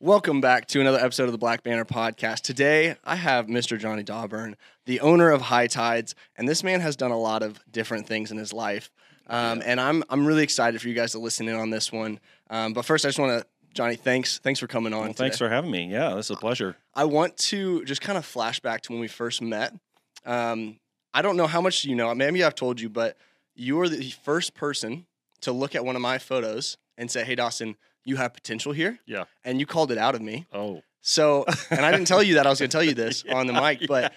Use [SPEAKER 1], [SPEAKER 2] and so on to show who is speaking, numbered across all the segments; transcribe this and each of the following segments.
[SPEAKER 1] Welcome back to another episode of the Black Banner podcast. Today, I have Mr. Johnny Dawburn, the owner of High Tides, and this man has done a lot of different things in his life. Um, and I'm I'm really excited for you guys to listen in on this one. Um, but first, I just want to, Johnny, thanks thanks for coming on.
[SPEAKER 2] Well, thanks
[SPEAKER 1] today.
[SPEAKER 2] for having me. Yeah, this is a pleasure.
[SPEAKER 1] I want to just kind of flash back to when we first met. Um, I don't know how much you know. Maybe I've told you, but you were the first person to look at one of my photos and say, "Hey, Dawson, you have potential here."
[SPEAKER 2] Yeah.
[SPEAKER 1] And you called it out of me.
[SPEAKER 2] Oh,
[SPEAKER 1] So, and I didn't tell you that I was going to tell you this on the mic, but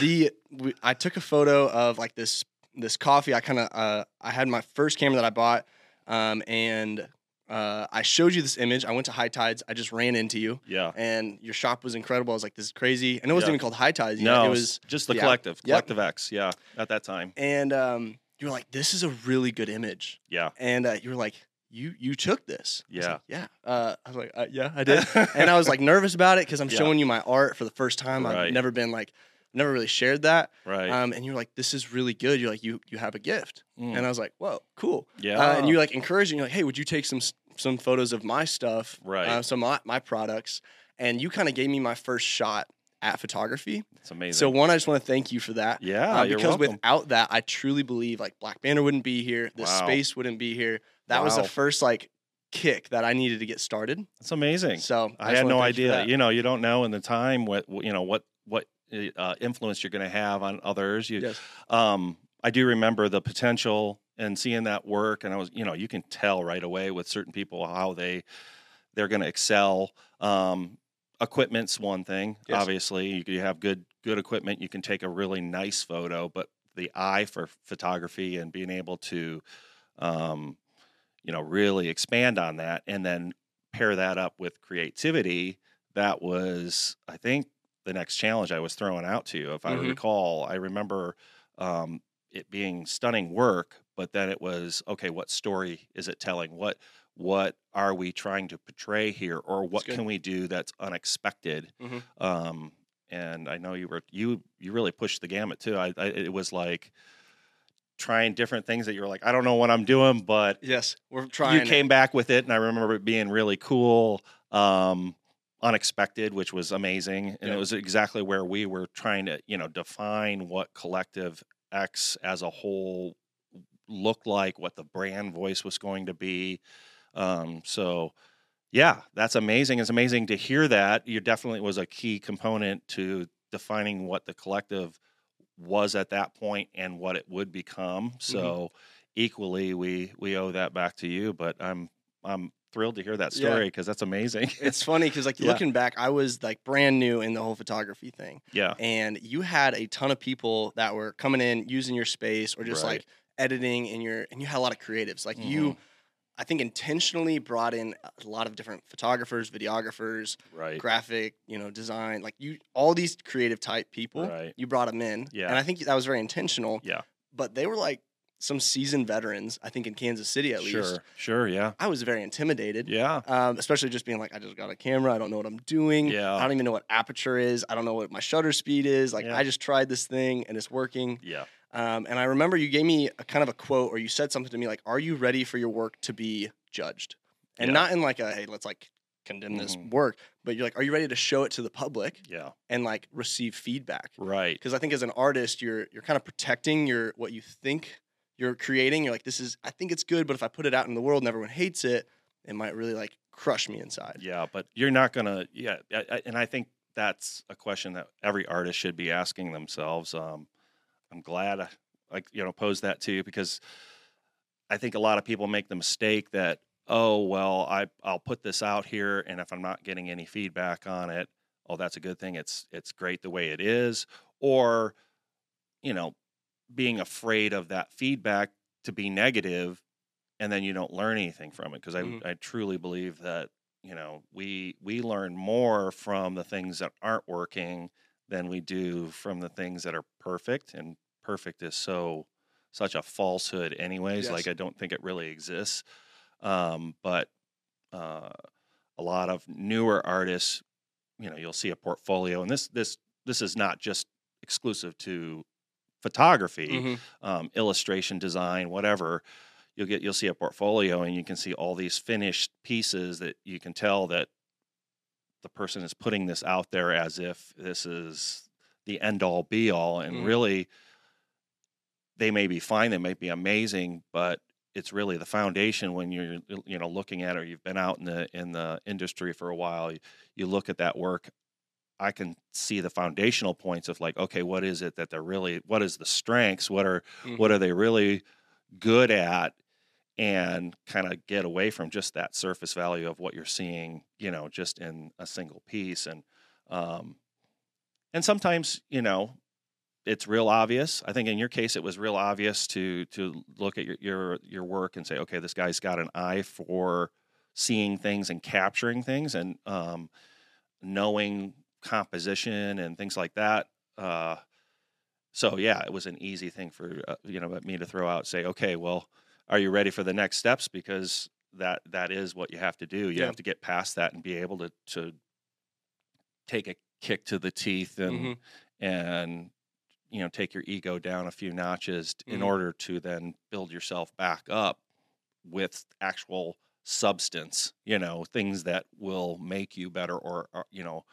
[SPEAKER 1] the we, I took a photo of like this this coffee. I kind of uh, I had my first camera that I bought, um, and uh, I showed you this image. I went to High Tides. I just ran into you,
[SPEAKER 2] yeah.
[SPEAKER 1] and your shop was incredible. I was like, this is crazy, and it wasn't
[SPEAKER 2] Yeah.
[SPEAKER 1] even called High Tides.
[SPEAKER 2] No,
[SPEAKER 1] it was,
[SPEAKER 2] just the
[SPEAKER 1] yeah.
[SPEAKER 2] collective,
[SPEAKER 1] Yep.
[SPEAKER 2] collective X. Yeah, at that time.
[SPEAKER 1] and um, you were like, this is a really good image,
[SPEAKER 2] Yeah,
[SPEAKER 1] and uh, you were like. You you took this,
[SPEAKER 2] Yeah.
[SPEAKER 1] like, yeah. Uh, I was like, uh, yeah, I did, and I was like nervous about it because I'm
[SPEAKER 2] Yeah.
[SPEAKER 1] showing you my art for the first time. I've never been like, never really shared that.
[SPEAKER 2] right.
[SPEAKER 1] Um, and you're like, this is really good. You're like, you you have a gift,
[SPEAKER 2] Mm.
[SPEAKER 1] and I was like, whoa, cool.
[SPEAKER 2] yeah,
[SPEAKER 1] Uh, and you like encouraging, you're like, hey, would you take some some photos of my stuff,
[SPEAKER 2] Right.
[SPEAKER 1] Uh, some my, my products, and you kind of gave me my first shot at photography.
[SPEAKER 2] it's amazing.
[SPEAKER 1] So one, I just want to thank you for that.
[SPEAKER 2] yeah,
[SPEAKER 1] Uh, because without that, I truly believe like Black Banner wouldn't be here, the
[SPEAKER 2] Wow.
[SPEAKER 1] space wouldn't be here. That was the first like kick that I needed to get started.
[SPEAKER 2] It's amazing.
[SPEAKER 1] So
[SPEAKER 2] I,
[SPEAKER 1] just
[SPEAKER 2] had no
[SPEAKER 1] thank you for
[SPEAKER 2] idea. You know, you don't know in the time what what- you know what what uh, influence you're going to have on others. You,
[SPEAKER 1] Yes.
[SPEAKER 2] um, I do remember the potential and seeing that work, and I was, you know, you can tell right away with certain people how they they're going to excel. Um, equipment's one thing,
[SPEAKER 1] Yes.
[SPEAKER 2] obviously. You, you have good good equipment, you can take a really nice photo, but the eye for photography and being able to, um, you know, really expand on that, and then pair that up with creativity. That was, I think, the next challenge I was throwing out to you. If I
[SPEAKER 1] Mhm.
[SPEAKER 2] recall, I remember um, it being stunning work, but then it was okay. What story is it telling? What what are we trying to portray here, or what can we do that's unexpected?
[SPEAKER 1] Mhm.
[SPEAKER 2] Um, and I know you were you you really pushed the gamut too. I, I it was like trying different things that you were like, I don't know what I'm doing, but
[SPEAKER 1] Yes, we're trying.
[SPEAKER 2] you
[SPEAKER 1] it.
[SPEAKER 2] came back with it, and I remember it being really cool, um, unexpected, which was amazing, and
[SPEAKER 1] Yeah.
[SPEAKER 2] it was exactly where we were trying to, you know, define what Collective X as a whole looked like, what the brand voice was going to be. Um, so, yeah, that's amazing. It's amazing to hear that. You definitely was a key component to defining what the collective was at that point and what it would become. So equally we we owe that back to you, but I'm I'm thrilled to hear that story because that's amazing.
[SPEAKER 1] It's funny because like
[SPEAKER 2] Yeah.
[SPEAKER 1] looking back, I was like brand new in the whole photography thing.
[SPEAKER 2] yeah.
[SPEAKER 1] and you had a ton of people that were coming in using your space or just
[SPEAKER 2] Right.
[SPEAKER 1] like editing in your and you had a lot of creatives like you
[SPEAKER 2] Mhm.
[SPEAKER 1] I think intentionally brought in a lot of different photographers videographers
[SPEAKER 2] Right.
[SPEAKER 1] graphic you know design like you all these creative type people
[SPEAKER 2] Right.
[SPEAKER 1] you brought them in
[SPEAKER 2] Yeah.
[SPEAKER 1] and i think that was very intentional
[SPEAKER 2] Yeah.
[SPEAKER 1] but they were like some seasoned veterans i think in kansas city at least
[SPEAKER 2] Sure. Sure. Yeah.
[SPEAKER 1] i was very intimidated
[SPEAKER 2] Yeah.
[SPEAKER 1] um, especially just being like, I just got a camera. I don't know what I'm doing.
[SPEAKER 2] Yeah.
[SPEAKER 1] I don't even know what aperture is. I don't know what my shutter speed is. Like,
[SPEAKER 2] Yeah.
[SPEAKER 1] I just tried this thing and it's working.
[SPEAKER 2] Yeah.
[SPEAKER 1] Um, and I remember you gave me a kind of a quote or you said something to me like, Are you ready for your work to be judged? And
[SPEAKER 2] Yeah.
[SPEAKER 1] not in like a, hey, let's like condemn this
[SPEAKER 2] Mhm.
[SPEAKER 1] work, but you're like, Are you ready to show it to the public
[SPEAKER 2] Yeah.
[SPEAKER 1] and like receive feedback?
[SPEAKER 2] Right.
[SPEAKER 1] Because I think as an artist, you're you're kind of protecting your what you think you're creating. You're like, this is I think it's good, but if I put it out in the world and everyone hates it, it might really like crush me inside.
[SPEAKER 2] Yeah, but you're not gonna. Yeah, I, I- and I think that's a question that every artist should be asking themselves. Um, I'm glad I, like you know posed that to you because I think a lot of people make the mistake that oh well I I'll put this out here and if I'm not getting any feedback on it, oh that's a good thing. It's it's great the way it is, or you know being afraid of that feedback to be negative and then you don't learn anything from it because. I, mm-hmm. I truly believe that you know we we learn more from the things that aren't working than we do from the things that are perfect and perfect is so such a falsehood anyways
[SPEAKER 1] Yes.
[SPEAKER 2] like i don't think it really exists um, but uh, a lot of newer artists you know you'll see a portfolio and this this this is not just exclusive to photography
[SPEAKER 1] Mhm.
[SPEAKER 2] um, illustration design whatever you'll get you'll see a portfolio and you can see all these finished pieces that you can tell that the person is putting this out there as if this is the end all be all and
[SPEAKER 1] Mhm.
[SPEAKER 2] really they may be fine they may be amazing but it's really the foundation when you're you know looking at it or you've been out in the in the industry for a while you, you look at that work i can see the foundational points of like okay what is it that they're really what is the strengths? What are what are they really good at and kind of get away from just that surface value of what you're seeing you know just in a single piece and um and sometimes you know it's real obvious. I think in your case it was real obvious to to look at your your, your work and say okay this guy's got an eye for seeing things and capturing things and um knowing composition and things like that uh so yeah it was an easy thing for uh, you know me to throw out say okay well are you ready for the next steps because that that is what you have to do you
[SPEAKER 1] Yeah.
[SPEAKER 2] have to get past that and be able to to take a kick to the teeth and
[SPEAKER 1] Mhm.
[SPEAKER 2] and you know take your ego down a few notches t- in order to then build yourself back up with actual substance you know things that will make you better or, or you know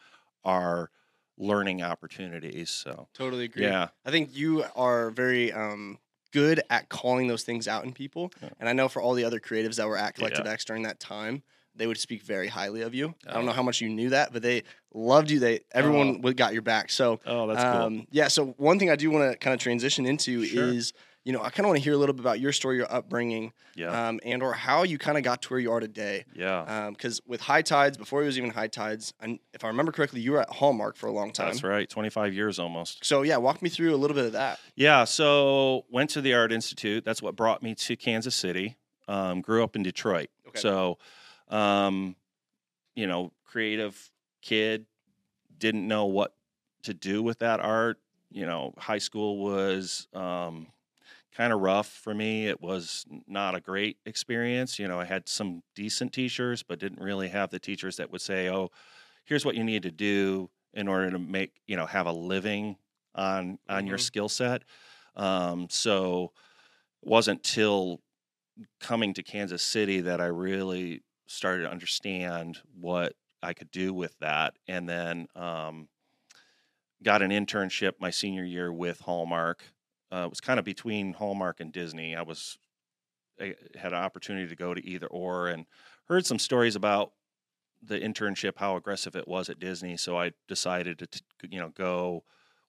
[SPEAKER 2] are learning opportunities so
[SPEAKER 1] Totally agree.
[SPEAKER 2] yeah
[SPEAKER 1] I think you are very um, good at calling those things out in people.
[SPEAKER 2] Yeah.
[SPEAKER 1] And I know for all the other creatives that were at Collective
[SPEAKER 2] Yeah.
[SPEAKER 1] X during that time, they would speak very highly of you. I don't
[SPEAKER 2] Oh.
[SPEAKER 1] know how much you knew that, but they loved you. They everyone would got your back. So
[SPEAKER 2] oh that's cool
[SPEAKER 1] um, yeah. So one thing I do want to kind of transition into
[SPEAKER 2] Sure.
[SPEAKER 1] is you know I kind of want to hear a little bit about your story, your upbringing,
[SPEAKER 2] yeah
[SPEAKER 1] um, and or how you kind of got to where you are today.
[SPEAKER 2] yeah
[SPEAKER 1] Because with High Tides, before it was even High Tides, and if I remember correctly, you were at Hallmark for a long time.
[SPEAKER 2] that's right 25 years almost
[SPEAKER 1] So yeah, walk me through a little bit of that.
[SPEAKER 2] Yeah, so went to the Art Institute. That's what brought me to Kansas City. Um, grew up in Detroit.
[SPEAKER 1] Okay.
[SPEAKER 2] So, um, you know, creative kid, didn't know what to do with that art. You know, high school was um, kind of rough for me. It was not a great experience. You know, I had some decent teachers, but didn't really have the teachers that would say, "Oh, here's what you need to do in order to make you know have a living on on your
[SPEAKER 1] Mhm.
[SPEAKER 2] skill set." Um, so, it wasn't till coming to Kansas City that I really started to understand what I could do with that, and then um, got an internship my senior year with Hallmark. Uh, it was kind of between Hallmark and Disney. I was I had an opportunity to go to either or, and heard some stories about the internship, how aggressive it was at Disney. So I decided to, you know, go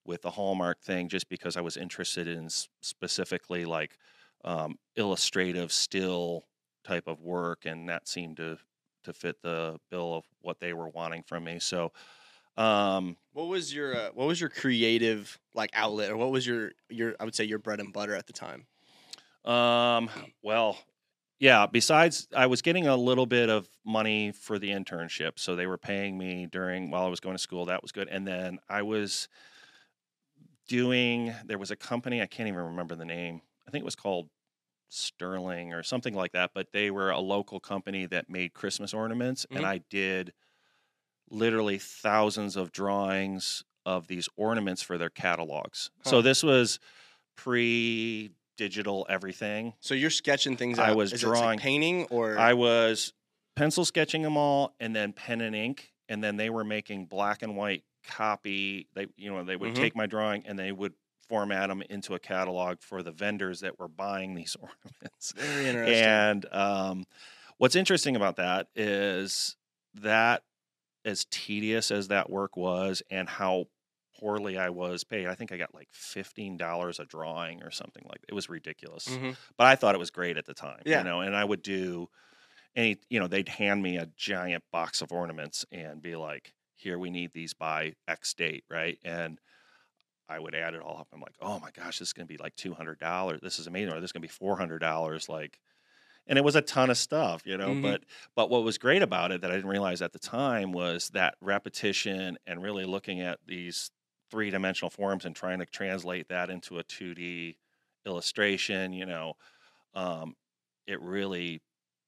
[SPEAKER 2] with the Hallmark thing just because I was interested in specifically like um, illustrative still type of work, and that seemed to to fit the bill of what they were wanting from me. So, um,
[SPEAKER 1] What was your uh, what was your creative like outlet, or what was your your I would say your bread and butter at the time?
[SPEAKER 2] um, well, yeah. Besides, I was getting a little bit of money for the internship, so they were paying me during while I was going to school. That was good, and then I was doing. There was a company I can't even remember the name. I think it was called Sterling or something like that, but they were a local company that made Christmas ornaments,
[SPEAKER 1] Mhm.
[SPEAKER 2] and I did literally thousands of drawings of these ornaments for their catalogs.
[SPEAKER 1] Huh.
[SPEAKER 2] So this was pre digital everything.
[SPEAKER 1] So you're sketching things.
[SPEAKER 2] I
[SPEAKER 1] out.
[SPEAKER 2] was
[SPEAKER 1] Is it, like,
[SPEAKER 2] drawing-
[SPEAKER 1] painting, or
[SPEAKER 2] I was pencil sketching them all and then pen and ink and then they were making black and white copy they you know they would
[SPEAKER 1] Mhm.
[SPEAKER 2] take my drawing and they would format them into a catalog for the vendors that were buying these ornaments
[SPEAKER 1] very interesting.
[SPEAKER 2] and um, what's interesting about that is that as tedious as that work was and how poorly I was paid, I think I got like fifteen dollars a drawing or something like it was ridiculous.
[SPEAKER 1] Mhm.
[SPEAKER 2] But I thought it was great at the time.
[SPEAKER 1] Yeah.
[SPEAKER 2] You know, and I would do any you know, they'd hand me a giant box of ornaments and be like, here we need these by X date, right? And I would add it all up. I'm like, oh my gosh, this is gonna be like two hundred dollars. This is amazing, or this is gonna be four hundred dollars. Like, and it was a ton of stuff, you know.
[SPEAKER 1] Mhm.
[SPEAKER 2] But but what was great about it that I didn't realize at the time was that repetition and really looking at these three dimensional forms and trying to translate that into a two D illustration. You know, um, it really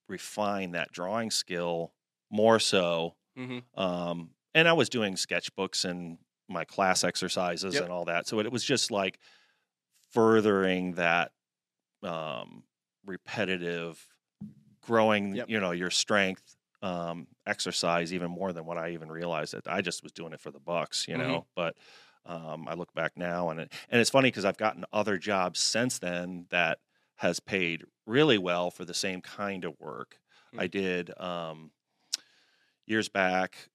[SPEAKER 2] refined that drawing skill more so
[SPEAKER 1] Mhm.
[SPEAKER 2] um, and I was doing sketchbooks and my class exercises
[SPEAKER 1] Yep.
[SPEAKER 2] and all that. So it was just like furthering that um, repetitive growing,
[SPEAKER 1] Yep.
[SPEAKER 2] you know, your strength um, exercise even more than what I even realized that I just was doing it for the bucks, you
[SPEAKER 1] Mhm.
[SPEAKER 2] know. But um, I look back now and it, and it's funny because I've gotten other jobs since then that has paid really well for the same kind of work.
[SPEAKER 1] Mm.
[SPEAKER 2] I did um, years back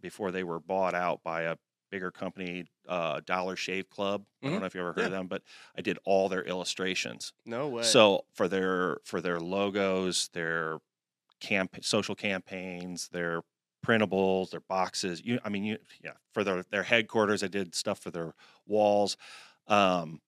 [SPEAKER 2] before they were bought out by a bigger company, uh, Dollar Shave Club. I
[SPEAKER 1] Mhm.
[SPEAKER 2] don't know if you ever heard
[SPEAKER 1] Yeah.
[SPEAKER 2] of them, but I did all their illustrations.
[SPEAKER 1] No way.
[SPEAKER 2] So for their for their logos, their camp social campaigns, their printables, their boxes. You, I mean, you, yeah, for their their headquarters, I did stuff for their walls, um,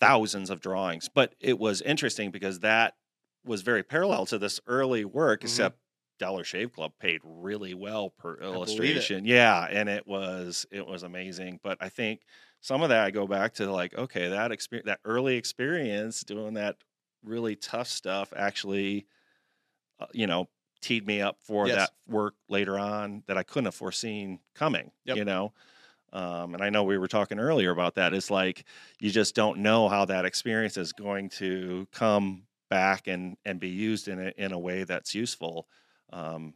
[SPEAKER 2] thousands of drawings. But it was interesting because that was very parallel to this early work,
[SPEAKER 1] Mhm.
[SPEAKER 2] except Dollar Shave Club paid really well per illustration. Yeah, and it was it was amazing. But I think some of that I go back to like, okay, that experience, that early experience doing that really tough stuff actually, uh, you know, teed me up for
[SPEAKER 1] Yes.
[SPEAKER 2] that work later on that I couldn't have foreseen coming.
[SPEAKER 1] Yep.
[SPEAKER 2] You know. Um, and I know we were talking earlier about that. It's like you just don't know how that experience is going to come back and and be used in a in a way that's useful. Um,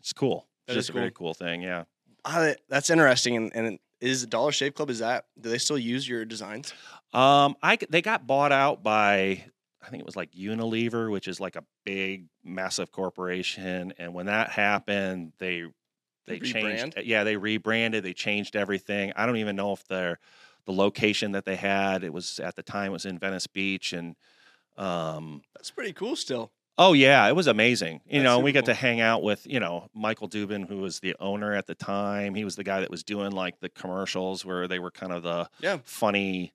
[SPEAKER 2] it's cool.
[SPEAKER 1] That
[SPEAKER 2] It's
[SPEAKER 1] is
[SPEAKER 2] just a very cool thing. Yeah.
[SPEAKER 1] Uh, that's interesting. And, and is Dollar Shave Club is that do they still use your designs?
[SPEAKER 2] Um, I they got bought out by I think it was like Unilever, which is like a big, massive corporation. And when that happened, they they changed. Yeah, they rebranded. They changed everything. I don't even know if their the location that they had. It was at the time it was in Venice Beach, and um,
[SPEAKER 1] That's pretty cool. Still.
[SPEAKER 2] Oh yeah, it was amazing. You
[SPEAKER 1] That's
[SPEAKER 2] know, we got to hang out with you know Michael Dubin, who was the owner at the time. He was the guy that was doing like the commercials where they were kind of the
[SPEAKER 1] Yeah.
[SPEAKER 2] funny,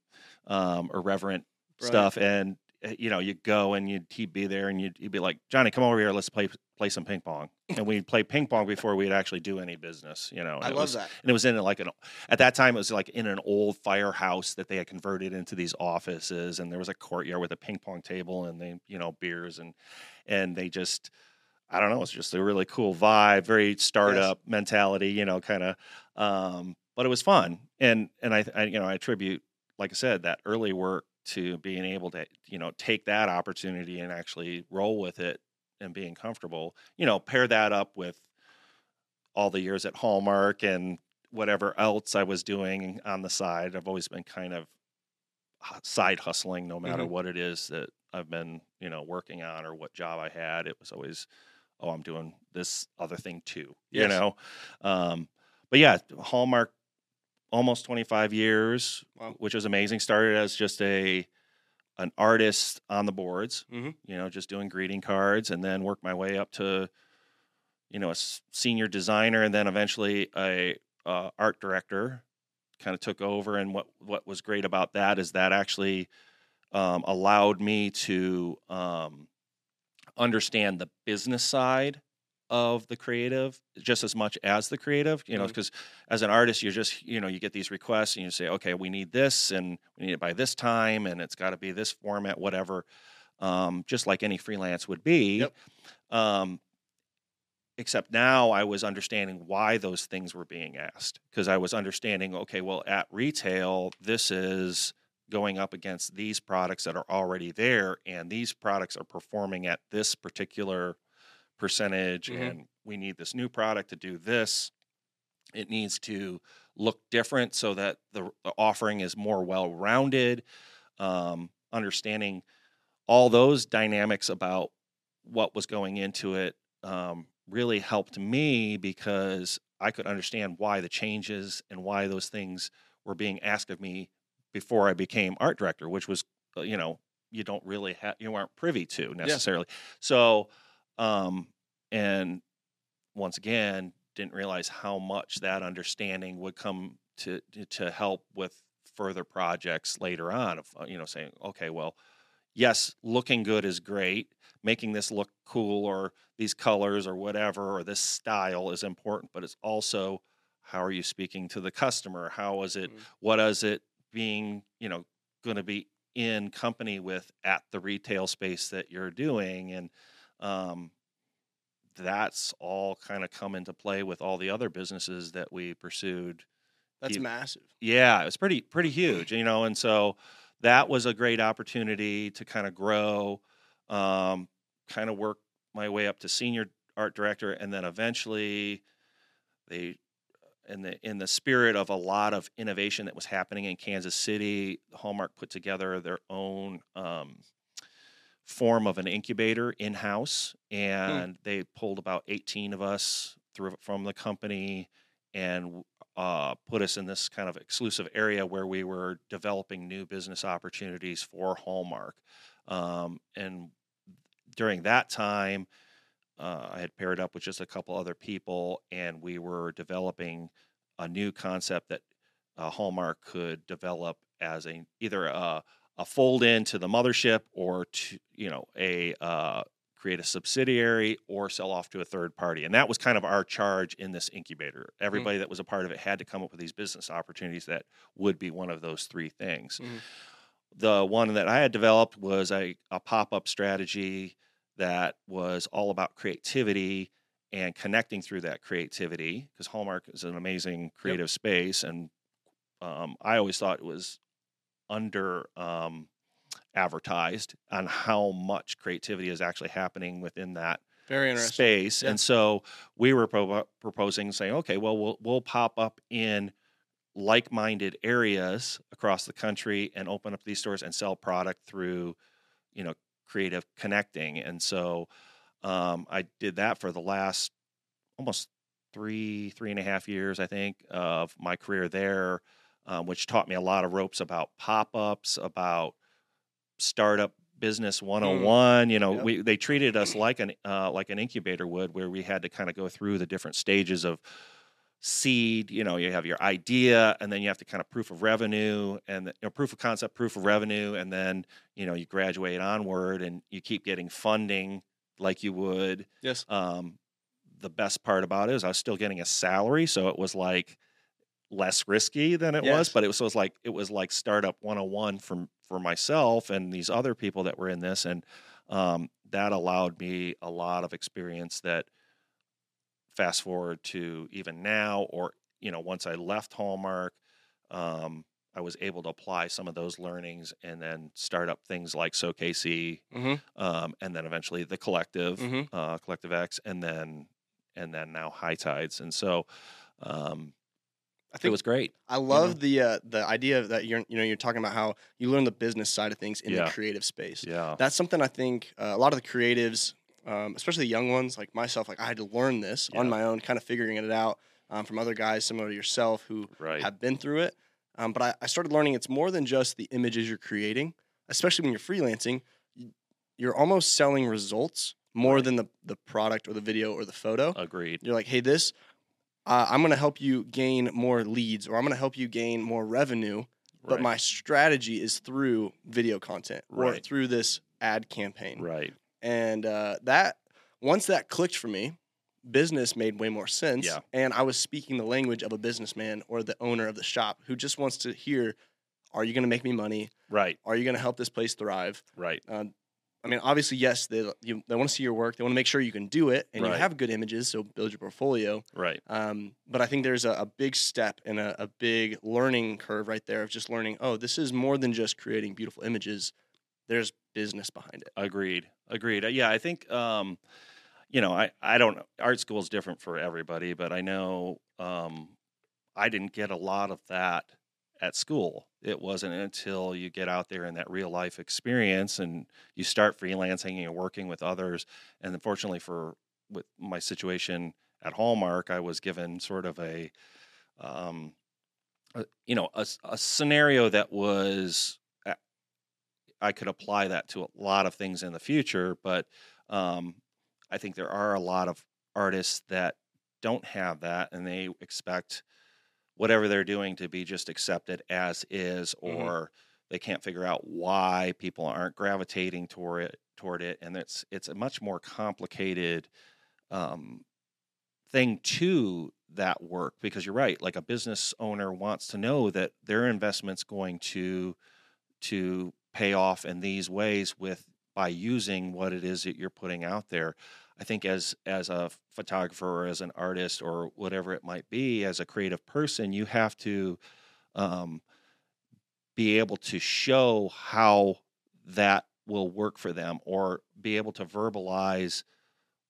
[SPEAKER 2] um, irreverent
[SPEAKER 1] Right.
[SPEAKER 2] stuff. And uh, you know, you go and you'd he'd be there, and you'd, you'd be like, Johnny, come over here, let's play play some ping pong. and we'd play ping pong before we'd actually do any business. You know, and
[SPEAKER 1] I
[SPEAKER 2] it
[SPEAKER 1] love
[SPEAKER 2] was,
[SPEAKER 1] that.
[SPEAKER 2] and it was in like an at that time it was like in an old firehouse that they had converted into these offices and there was a courtyard with a ping pong table and they you know beers and and they just i don't know it's just a really cool vibe very startup mentality you know kind of um but it was fun and and I, I you know i attribute like i said that early work to being able to you know take that opportunity and actually roll with it and being comfortable you know pair that up with all the years at Hallmark and whatever else I was doing on the side. I've always been kind of side hustling, no matter
[SPEAKER 1] Mhm.
[SPEAKER 2] what it is that I've been, you know, working on or what job I had. It was always, oh, I'm doing this other thing too, you know. Um, but yeah, Hallmark, almost 25 years,
[SPEAKER 1] Wow.
[SPEAKER 2] which was amazing. Started as just a an artist on the boards,
[SPEAKER 1] Mhm.
[SPEAKER 2] you know, just doing greeting cards, and then work my way up to you know, a senior designer and then eventually a uh, art director kind of took over. And what, what was great about that is that actually um, allowed me to um, understand the business side of the creative just as much as the creative you know because as an artist you're just you know you get these requests and you say okay we need this and we need it by this time and it's got to be this format whatever um, just like any freelance would be
[SPEAKER 1] Yep.
[SPEAKER 2] um, except now I was understanding why those things were being asked because I was understanding okay well at retail this is going up against these products that are already there and these products are performing at this particular percentage
[SPEAKER 1] Mhm.
[SPEAKER 2] and we need this new product to do this it needs to look different so that the, the offering is more well rounded um, understanding all those dynamics about what was going into it um, really helped me because I could understand why the changes and why those things were being asked of me before I became art director, which was, uh, you know, you don't really have, you aren't privy to necessarily. So, um, and once again, didn't realize how much that understanding would come to to help with further projects later on. Of uh, you know, saying, okay, well, yes, looking good is great. Making this look cool or these colors or whatever or this style is important, but it's also how are you speaking to the customer? How is it?
[SPEAKER 1] Mm.
[SPEAKER 2] What is it being? You know, going to be in company with at the retail space that you're doing and. Um, that's all kind of come into play with all the other businesses that we pursued
[SPEAKER 1] That's massive.
[SPEAKER 2] yeah, it was pretty pretty huge, you know, and so that was a great opportunity to kind of grow, um, kind of work my way up to senior art director, and then eventually they in the in the spirit of a lot of innovation that was happening in Kansas City, Hallmark put together their own um, form of an incubator in house, and hmm. they pulled about 18 of us through from the company and uh, put us in this kind of exclusive area where we were developing new business opportunities for Hallmark. Um, and during that time, uh, I had paired up with just a couple other people, and we were developing a new concept that uh, Hallmark could develop as a either a, a fold into the mothership or to you know a uh, create a subsidiary or sell off to a third party. And that was kind of our charge in this incubator. Mm-hmm. Everybody mm-hmm. that was a part of it had to come up with these business opportunities that would be one of those three things. Mm-hmm. The one that I had developed was a, a pop up strategy that was all about creativity and connecting through that creativity because Hallmark is an amazing creative yep. space. And um, I always thought it was under um, advertised on how much creativity is actually happening within that
[SPEAKER 1] very
[SPEAKER 2] interesting space. Yeah. And so we were pro- proposing saying, okay, well, we'll we'll pop up in like-minded areas across the country and open up these stores and sell product through, you know, creative connecting. And so um, I did that for the last almost three three and a half years, I think, of my career there, um, which taught me a lot of ropes about pop-ups, about startup business 101 mm. you know yep. we they treated us like an uh, like an incubator would where we had to kind of go through the different stages of seed you know you have your idea and then you have to kind of proof of revenue and you know, proof of concept proof of revenue and then you know you graduate onward and you keep getting funding like you would
[SPEAKER 1] yes
[SPEAKER 2] um, the best part about it is i was still getting a salary so it was like less risky than it yes. was but it was, so it was like it was like startup 101 from for myself and these other people that were in this, and um, that allowed me a lot of experience that fast forward to even now, or you know, once I left Hallmark, um, I was able to apply some of those learnings and then start up things like So KC, mm-hmm. um, and then eventually the Collective, mm-hmm. uh, Collective X, and then and then now High Tides, and so um, I think it was great.
[SPEAKER 1] I love you know? the uh, the idea that you're you know you're talking about how you learn the business side of things in yeah. the creative space.
[SPEAKER 2] Yeah,
[SPEAKER 1] that's something I think uh, a lot of the creatives, um, especially the young ones like myself, like I had to learn this yeah. on my own, kind of figuring it out um, from other guys similar to yourself who
[SPEAKER 2] right.
[SPEAKER 1] have been through it. Um, but I, I started learning it's more than just the images you're creating, especially when you're freelancing. You're almost selling results more right. than the the product or the video or the photo.
[SPEAKER 2] Agreed.
[SPEAKER 1] You're like, hey, this uh, I'm going to help you gain more leads or I'm going to help you gain more revenue. But my strategy is through video content right. or through this ad campaign.
[SPEAKER 2] Right.
[SPEAKER 1] And uh, that once that clicked for me, business made way more sense.
[SPEAKER 2] Yeah.
[SPEAKER 1] And I was speaking the language of a businessman or the owner of the shop who just wants to hear, are you going to make me money?
[SPEAKER 2] Right.
[SPEAKER 1] Are you going to help this place thrive?
[SPEAKER 2] Right.
[SPEAKER 1] Uh, I mean, obviously, yes, they you, they want to see your work. They want to make sure you can do it, and right. you have good images, so build your portfolio.
[SPEAKER 2] Right.
[SPEAKER 1] Um, but I think there's a, a big step and a, a, big learning curve right there of just learning. Oh, this is more than just creating beautiful images. There's business behind it.
[SPEAKER 2] Agreed. Agreed. Uh, yeah, I think. Um, you know, I I don't know. Art school is different for everybody, but I know um, I didn't get a lot of that at school. It wasn't until you get out there in that real life experience and you start freelancing and you're working with others. And unfortunately, for with my situation at Hallmark, I was given sort of a, um, a you know, a, a scenario that was I could apply that to a lot of things in the future, but um, I think there are a lot of artists that don't have that and they expect whatever they're doing to be just accepted as is mm-hmm. or mm-hmm. they can't figure out why people aren't gravitating toward it toward it and it's it's a much more complicated um, thing to that work because you're right like a business owner wants to know that their investment's going to to pay off in these ways with by using what it is that you're putting out there I think as as a photographer or as an artist or whatever it might be, as a creative person, you have to um, be able to show how that will work for them, or be able to verbalize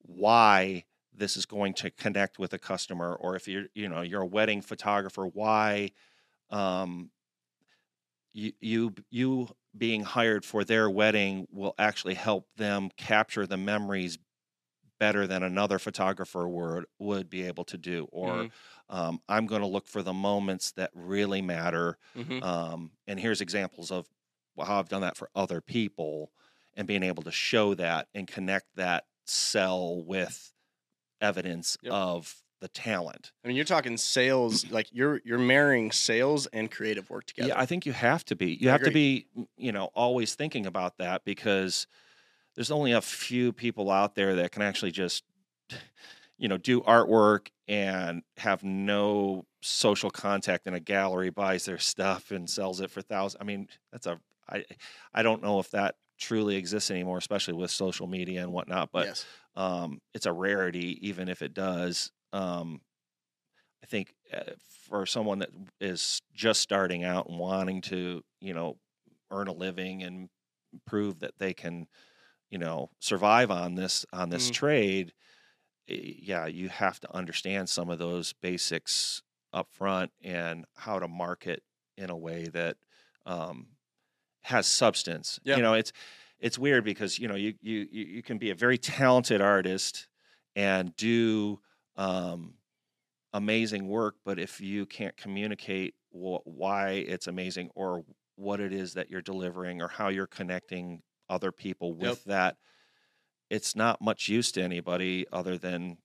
[SPEAKER 2] why this is going to connect with a customer or if you're you know you're a wedding photographer why um, you you you being hired for their wedding will actually help them capture the memories better than another photographer would would be able to do or
[SPEAKER 1] Mhm.
[SPEAKER 2] um, i'm going to look for the moments that really matter
[SPEAKER 1] Mhm.
[SPEAKER 2] um, and here's examples of how i've done that for other people and being able to show that and connect that cell with evidence
[SPEAKER 1] Yep.
[SPEAKER 2] of the talent
[SPEAKER 1] I mean, you're talking sales, like you're you're marrying sales and creative work together.
[SPEAKER 2] Yeah, I think you have to be. You
[SPEAKER 1] I
[SPEAKER 2] have to be, you know, always thinking about that because there's only a few people out there that can actually just, you know, do artwork and have no social contact in a gallery, buys their stuff and sells it for thousands. I mean, that's a, I, I don't know if that truly exists anymore, especially with social media and whatnot. But
[SPEAKER 1] yes.
[SPEAKER 2] um, it's a rarity, even if it does. Um, I think uh, for someone that is just starting out and wanting to, you know, earn a living and prove that they can, you know, survive on this on this
[SPEAKER 1] Mhm.
[SPEAKER 2] trade, eh, yeah, you have to understand some of those basics up front and how to market in a way that um, has substance.
[SPEAKER 1] Yeah.
[SPEAKER 2] You know, it's it's weird because you know you you you you can be a very talented artist and do um, amazing work, but if you can't communicate wh- why it's amazing or what it is that you're delivering or how you're connecting other people with
[SPEAKER 1] Yep.
[SPEAKER 2] that, it's not much use to anybody other than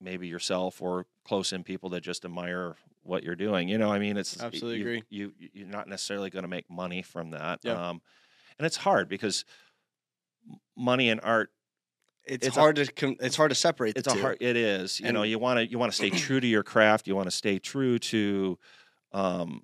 [SPEAKER 2] maybe yourself or close in people that just admire what you're doing. You know, I mean, it's
[SPEAKER 1] Absolutely
[SPEAKER 2] you,
[SPEAKER 1] agree.
[SPEAKER 2] You you're not necessarily going to make money from that.
[SPEAKER 1] Yeah.
[SPEAKER 2] Um, and it's hard because money and art
[SPEAKER 1] It's,
[SPEAKER 2] it's a-
[SPEAKER 1] hard to com- it's hard to separate.
[SPEAKER 2] it's a
[SPEAKER 1] two.
[SPEAKER 2] hard it is you know you want to you want to stay true to your craft you want to stay true to um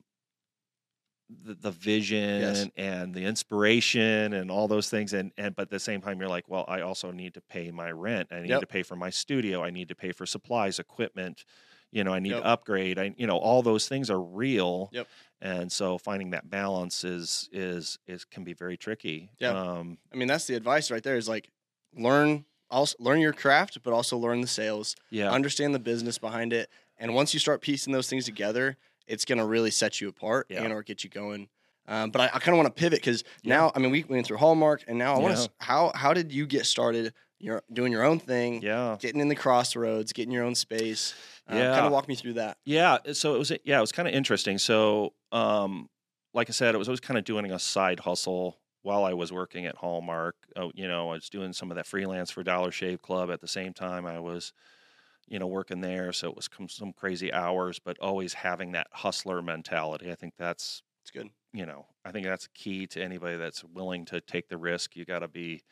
[SPEAKER 2] the, the vision and the inspiration and all those things and and but at the same time you're like well i also need to pay my rent i need
[SPEAKER 1] Yep.
[SPEAKER 2] to pay for my studio i need to pay for supplies equipment you know i need
[SPEAKER 1] Yep.
[SPEAKER 2] to upgrade i you know all those things are real
[SPEAKER 1] Yep.
[SPEAKER 2] and so finding that balance is is is can be very tricky
[SPEAKER 1] Yeah.
[SPEAKER 2] um
[SPEAKER 1] I mean, that's the advice right there. Is like learn also learn your craft, but also learn the sales.
[SPEAKER 2] yeah
[SPEAKER 1] Understand the business behind it, and once you start piecing those things together, it's gonna really set you apart
[SPEAKER 2] Yeah.
[SPEAKER 1] and or get you going. Um, but I, I kind of want to pivot because
[SPEAKER 2] Yeah.
[SPEAKER 1] now, I mean, we went through Hallmark, and now I want
[SPEAKER 2] Yeah.
[SPEAKER 1] to. How how did you get started? You're doing your own thing,
[SPEAKER 2] yeah
[SPEAKER 1] getting in the crossroads, getting your own space. Um, kind of walk me through that.
[SPEAKER 2] Yeah, uh, so it was yeah, it was kind of interesting. So, um, like I said, it was always kind of doing a side hustle while I was working at Hallmark. Oh, you know, I was doing some of that freelance for Dollar Shave Club at the same time. I was, you know, working there, so it was some crazy hours, but always having that hustler mentality. I think that's
[SPEAKER 1] It's good.
[SPEAKER 2] you know, I think that's key to anybody that's willing to take the risk. You got to be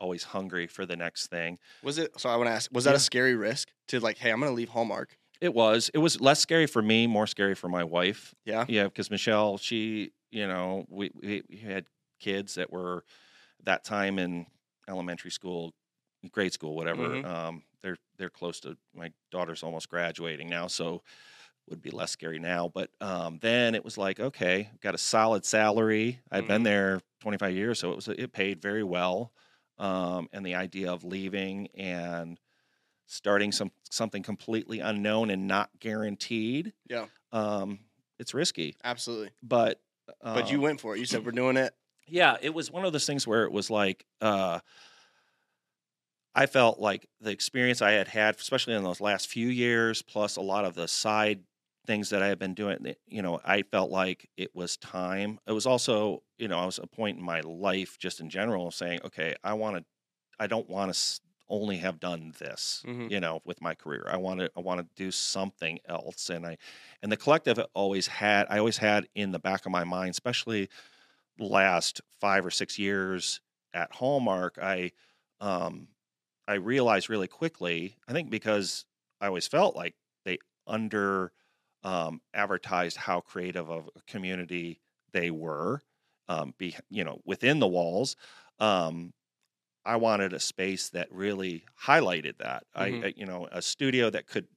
[SPEAKER 2] always hungry for the next thing.
[SPEAKER 1] Was it? So I want to ask. Was that
[SPEAKER 2] Yeah.
[SPEAKER 1] a scary risk to like, hey, I'm gonna leave Hallmark?
[SPEAKER 2] It was. It was less scary for me, more scary for my wife.
[SPEAKER 1] Yeah.
[SPEAKER 2] Yeah, because Michelle, she, you know, we, we had kids that were that time in elementary school, grade school, whatever.
[SPEAKER 1] Mhm.
[SPEAKER 2] Um, they're they're close to my daughter's almost graduating now, so would be less scary now. But um, then it was like, okay, got a solid salary. I'd
[SPEAKER 1] Mhm.
[SPEAKER 2] been there 25 years, so it was it paid very well. Um, and the idea of leaving and starting some something completely unknown and not guaranteed,
[SPEAKER 1] Yeah.
[SPEAKER 2] um, it's risky.
[SPEAKER 1] Absolutely.
[SPEAKER 2] But
[SPEAKER 1] But you
[SPEAKER 2] um,
[SPEAKER 1] went for it. You said we're doing it.
[SPEAKER 2] yeah, it was one of those things where it was like uh, I felt like the experience I had had, especially in those last few years, plus a lot of the side things that I had been doing, you know, I felt like it was time. It was also, you know, I was a point in my life, just in general, of saying, okay, I want to, I don't want to only have done this,
[SPEAKER 1] Mhm.
[SPEAKER 2] you know, with my career. I want to, I want to do something else, and I, and the collective always had, I always had in the back of my mind, especially last five or six years at Hallmark, I um, I realized really quickly. I think because I always felt like they under um, advertised how creative of a community they were, um, be you know within the walls. Um, I wanted a space that really highlighted that.
[SPEAKER 1] Mhm.
[SPEAKER 2] I, I you know a studio that could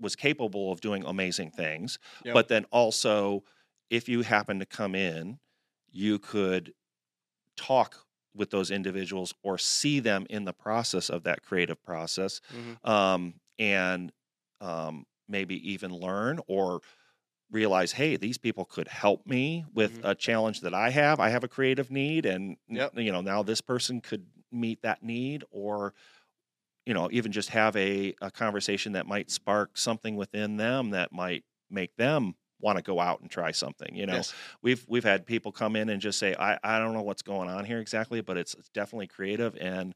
[SPEAKER 2] was capable of doing amazing things,
[SPEAKER 1] Yep.
[SPEAKER 2] but then also if you happen to come in, you could talk with those individuals or see them in the process of that creative process
[SPEAKER 1] Mhm.
[SPEAKER 2] um, and um, maybe even learn or realize hey these people could help me with
[SPEAKER 1] Mhm.
[SPEAKER 2] a challenge that i have i have a creative need and
[SPEAKER 1] Yep.
[SPEAKER 2] you know now this person could meet that need or you know even just have a, a conversation that might spark something within them that might make them want to go out and try something you know
[SPEAKER 1] Yes.
[SPEAKER 2] we've we've had people come in and just say i i don't know what's going on here exactly but it's, it's definitely creative and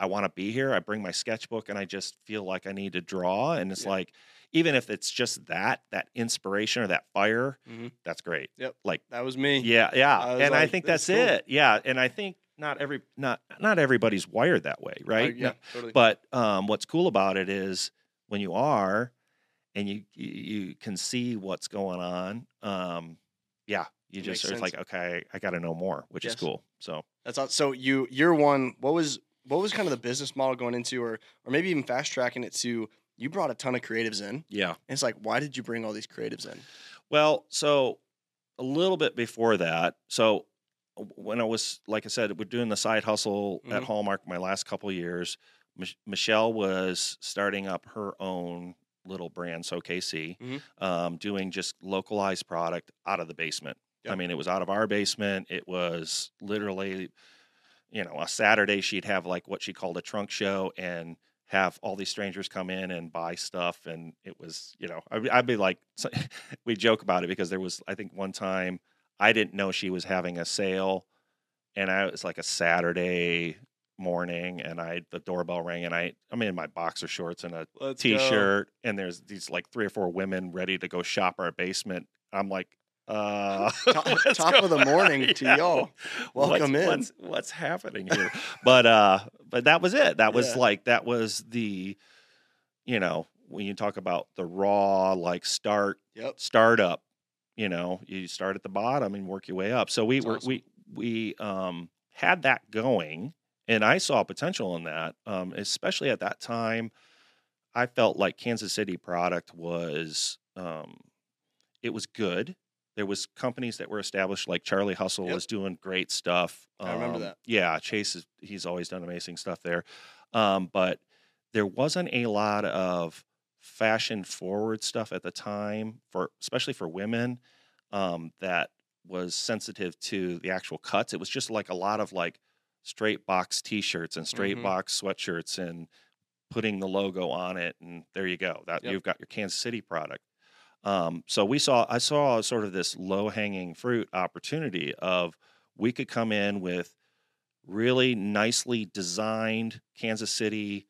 [SPEAKER 2] i want to be here i bring my sketchbook and i just feel like i need to draw and it's
[SPEAKER 1] Yeah.
[SPEAKER 2] like even if it's just that that inspiration or that fire
[SPEAKER 1] Mhm.
[SPEAKER 2] that's great
[SPEAKER 1] Yep.
[SPEAKER 2] like
[SPEAKER 1] That was me.
[SPEAKER 2] yeah yeah
[SPEAKER 1] I
[SPEAKER 2] and i think
[SPEAKER 1] "This
[SPEAKER 2] that's
[SPEAKER 1] cool."
[SPEAKER 2] it yeah and i think not every not not everybody's wired that way
[SPEAKER 1] Uh,
[SPEAKER 2] right
[SPEAKER 1] yeah. Totally.
[SPEAKER 2] but um, what's cool about it is when you are, and you you, can see what's going on. Um, yeah, you
[SPEAKER 1] It
[SPEAKER 2] just it's like okay, I got to know more, which
[SPEAKER 1] Yes.
[SPEAKER 2] is cool. So
[SPEAKER 1] That's all, so you year one. What was what was kind of the business model going into, or or maybe even fast tracking it to? You brought a ton of creatives in, and
[SPEAKER 2] yeah,
[SPEAKER 1] it's like, why did you bring all these creatives in?
[SPEAKER 2] well, so a little bit before that, so when I was like I said, we're doing the side hustle at
[SPEAKER 1] Mhm.
[SPEAKER 2] Hallmark my last couple years. Mich- Michelle was starting up her own little brand, So KC,
[SPEAKER 1] Mhm.
[SPEAKER 2] um, doing just localized product out of the basement. I mean, it was out of our basement. It was literally, you know, a Saturday she'd have like what she called a trunk show and have all these strangers come in and buy stuff. And it was, you know, I'd, I'd be like, we joke about it because there was, I think, one time I didn't know she was having a sale, and I it was like a Saturday morning, and I the doorbell rang, and I I'm in my boxer shorts and a
[SPEAKER 1] Let's
[SPEAKER 2] t-shirt and there's these like three or four women ready to go shop our basement i'm like uh
[SPEAKER 1] Top- top of the morning
[SPEAKER 2] on?
[SPEAKER 1] to
[SPEAKER 2] Yeah.
[SPEAKER 1] y'all. Welcome
[SPEAKER 2] what's,
[SPEAKER 1] in.
[SPEAKER 2] what's, what's happening here but uh but that was it that was
[SPEAKER 1] Yeah.
[SPEAKER 2] like that was the you know when you talk about the raw like start
[SPEAKER 1] Yep.
[SPEAKER 2] startup you know you start at the bottom and work your way up so we
[SPEAKER 1] That's
[SPEAKER 2] were
[SPEAKER 1] awesome.
[SPEAKER 2] we we um had that going and i saw potential in that um especially at that time i felt like kansas city product was um it was good there was companies that were established like charlie hustle
[SPEAKER 1] Yep.
[SPEAKER 2] was doing great stuff
[SPEAKER 1] I remember
[SPEAKER 2] Um,
[SPEAKER 1] that.
[SPEAKER 2] yeah chase is he's always done amazing stuff there um but there wasn't a lot of fashion forward stuff at the time for especially for women um, that was sensitive to the actual cuts. It was just like a lot of like straight box t-shirts and straight
[SPEAKER 1] Mhm.
[SPEAKER 2] box sweatshirts and putting the logo on it and there you go. That
[SPEAKER 1] Yep.
[SPEAKER 2] you've got your Kansas City product. Um, so we saw I saw sort of this low hanging fruit opportunity of we could come in with really nicely designed Kansas City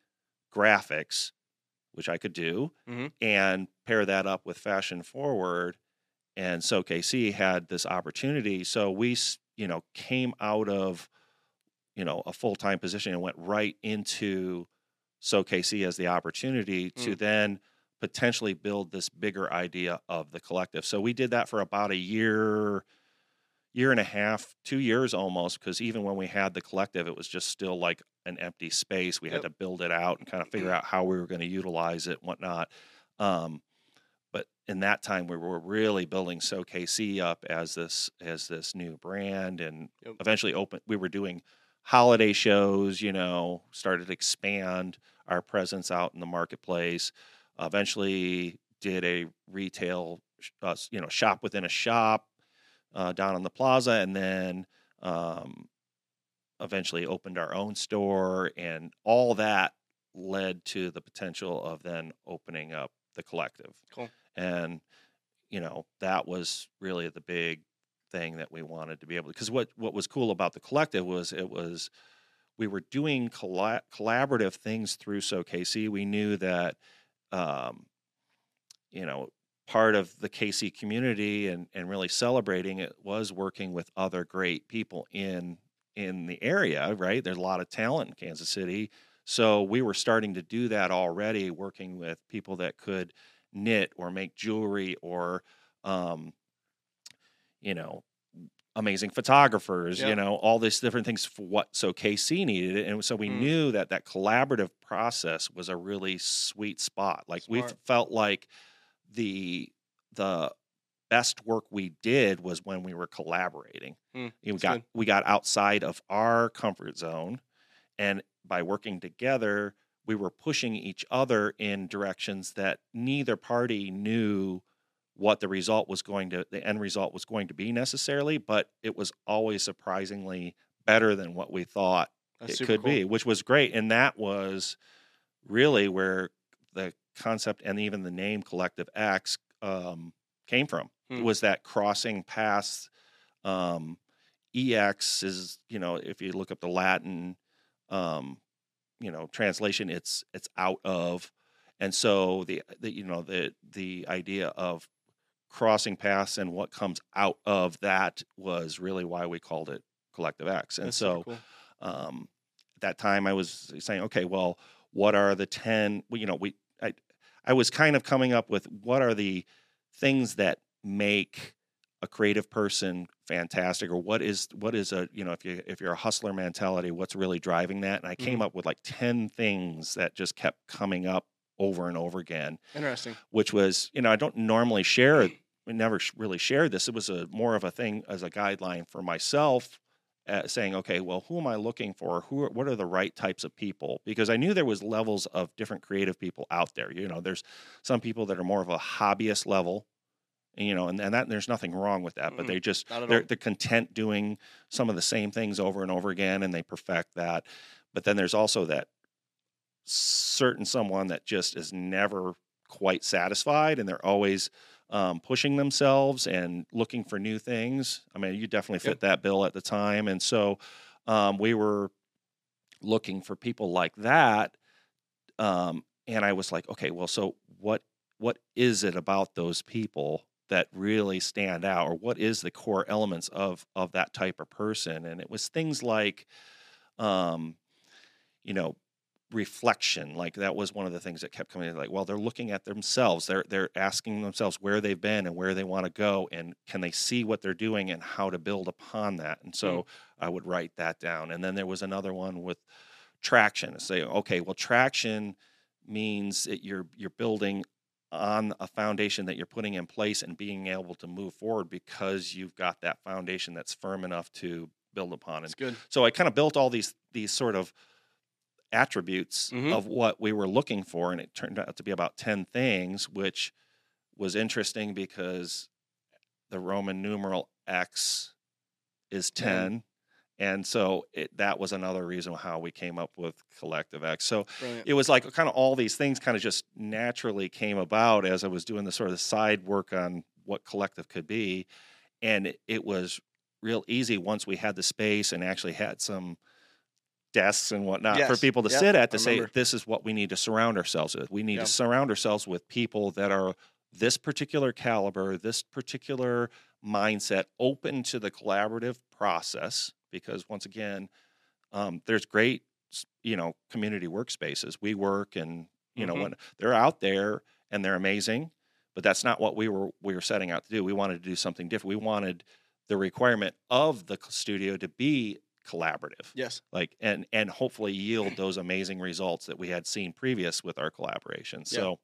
[SPEAKER 2] graphics, which I could do,
[SPEAKER 1] Mhm.
[SPEAKER 2] and pair that up with fashion forward. And so KC had this opportunity. So we, you know, came out of, you know, a full time position and went right into SoKC as the opportunity to then potentially build this bigger idea of the collective. So we did that for about a year, year and a half, two years almost, because even when we had the collective, it was just still like an empty space. We
[SPEAKER 1] Yep.
[SPEAKER 2] had to build it out and kind of figure out how we were going to utilize it, and whatnot. Um, but in that time, we were really building SoKC up as this as this new brand, and
[SPEAKER 1] Yep.
[SPEAKER 2] eventually open. We were doing holiday shows. You know, started to expand our presence out in the marketplace. eventually, did a retail, uh, you know, shop within a shop uh, down on the plaza, and then um, eventually opened our own store, and all that led to the potential of then opening up the collective.
[SPEAKER 1] Cool.
[SPEAKER 2] And you know that was really the big thing that we wanted to be able to because what what was cool about the collective was it was we were doing colla- collaborative things through so KC. We knew that um, you know part of the KC community and and really celebrating it was working with other great people in in the area. Right, there's a lot of talent in Kansas City, so we were starting to do that already, working with people that could knit or make jewelry or um, you know amazing photographers you know all these different things for what so kc needed and so we
[SPEAKER 1] Mm.
[SPEAKER 2] knew that that collaborative process was a really sweet spot like we felt like the the best work we did was when we were collaborating. You know, we got
[SPEAKER 1] good.
[SPEAKER 2] we got outside of our comfort zone, and by working together, we were pushing each other in directions that neither party knew what the result was going to the end result was going to be necessarily, but it was always surprisingly better than what we thought
[SPEAKER 1] That's
[SPEAKER 2] it could
[SPEAKER 1] cool.
[SPEAKER 2] be, which was great. And that was really where the concept and even the name Collective X um, came from.
[SPEAKER 1] Hmm.
[SPEAKER 2] Was that crossing paths? Um, EX is, you know, if you look up the Latin, um, you know, translation, it's it's out of, and so the, the you know the the idea of crossing paths and what comes out of that was really why we called it Collective X. And
[SPEAKER 1] That's
[SPEAKER 2] so
[SPEAKER 1] cool.
[SPEAKER 2] um, at that time I was saying, okay, well, what are the 10, well, you know, we, I, I was kind of coming up with what are the things that make a creative person fantastic or what is what is a you know if you if you're a hustler mentality what's really driving that and i came
[SPEAKER 1] Mhm.
[SPEAKER 2] up with like 10 things that just kept coming up over and over again
[SPEAKER 1] Interesting.
[SPEAKER 2] which was you know I don't normally share it. We never really shared this. It was a more of a thing as a guideline for myself, uh, saying, okay, well, who am I looking for? Who? Are, what are the right types of people? Because I knew there was levels of different creative people out there. You know, there's some people that are more of a hobbyist level, you know, and, and that there's nothing wrong with that, but
[SPEAKER 1] Mm-mm.
[SPEAKER 2] they just they're, they're content doing some of the same things over and over again, and they perfect that. But then there's also that certain someone that just is never quite satisfied, and they're always um, pushing themselves and looking for new things. I mean, you definitely fit
[SPEAKER 1] Yep.
[SPEAKER 2] that bill at the time, and so um, we were looking for people like that. Um, and I was like, okay, well, so what? What is it about those people that really stand out, or what is the core elements of of that type of person? And it was things like, um, you know, reflection like that was one of the things that kept coming in like well they're looking at themselves. They're they're asking themselves where they've been and where they want to go and can they see what they're doing and how to build upon that? And so mm. i would write that down. And then there was another one with traction say okay well traction means that you're you're building on a foundation that you're putting in place and being able to move forward because you've got that foundation that's firm enough to build upon.
[SPEAKER 1] It's good.
[SPEAKER 2] so I kind of built all these these sort of attributes
[SPEAKER 1] Mhm.
[SPEAKER 2] of what we were looking for, and it turned out to be about ten things, which was interesting because the Roman numeral X is
[SPEAKER 1] Ten.
[SPEAKER 2] ten, and so it, that was another reason how we came up with Collective X. So
[SPEAKER 1] Brilliant.
[SPEAKER 2] it was like kind of all these things kind of just naturally came about as I was doing the sort of side work on what collective could be, and it, it was real easy once we had the space and actually had some desks and whatnot for people to
[SPEAKER 1] Yep.
[SPEAKER 2] sit at to say this is what we need to surround ourselves with. We need
[SPEAKER 1] Yeah.
[SPEAKER 2] to surround ourselves with people that are this particular caliber, this particular mindset, open to the collaborative process. Because once again, um, there's great, you know, community workspaces. We work, and you know,
[SPEAKER 1] Mhm.
[SPEAKER 2] when they're out there and they're amazing, but that's not what we were we were setting out to do. We wanted to do something different. We wanted the requirement of the studio to be collaborative
[SPEAKER 1] Yes.
[SPEAKER 2] like and and hopefully yield those amazing results that we had seen previous with our collaboration
[SPEAKER 1] Yeah.
[SPEAKER 2] so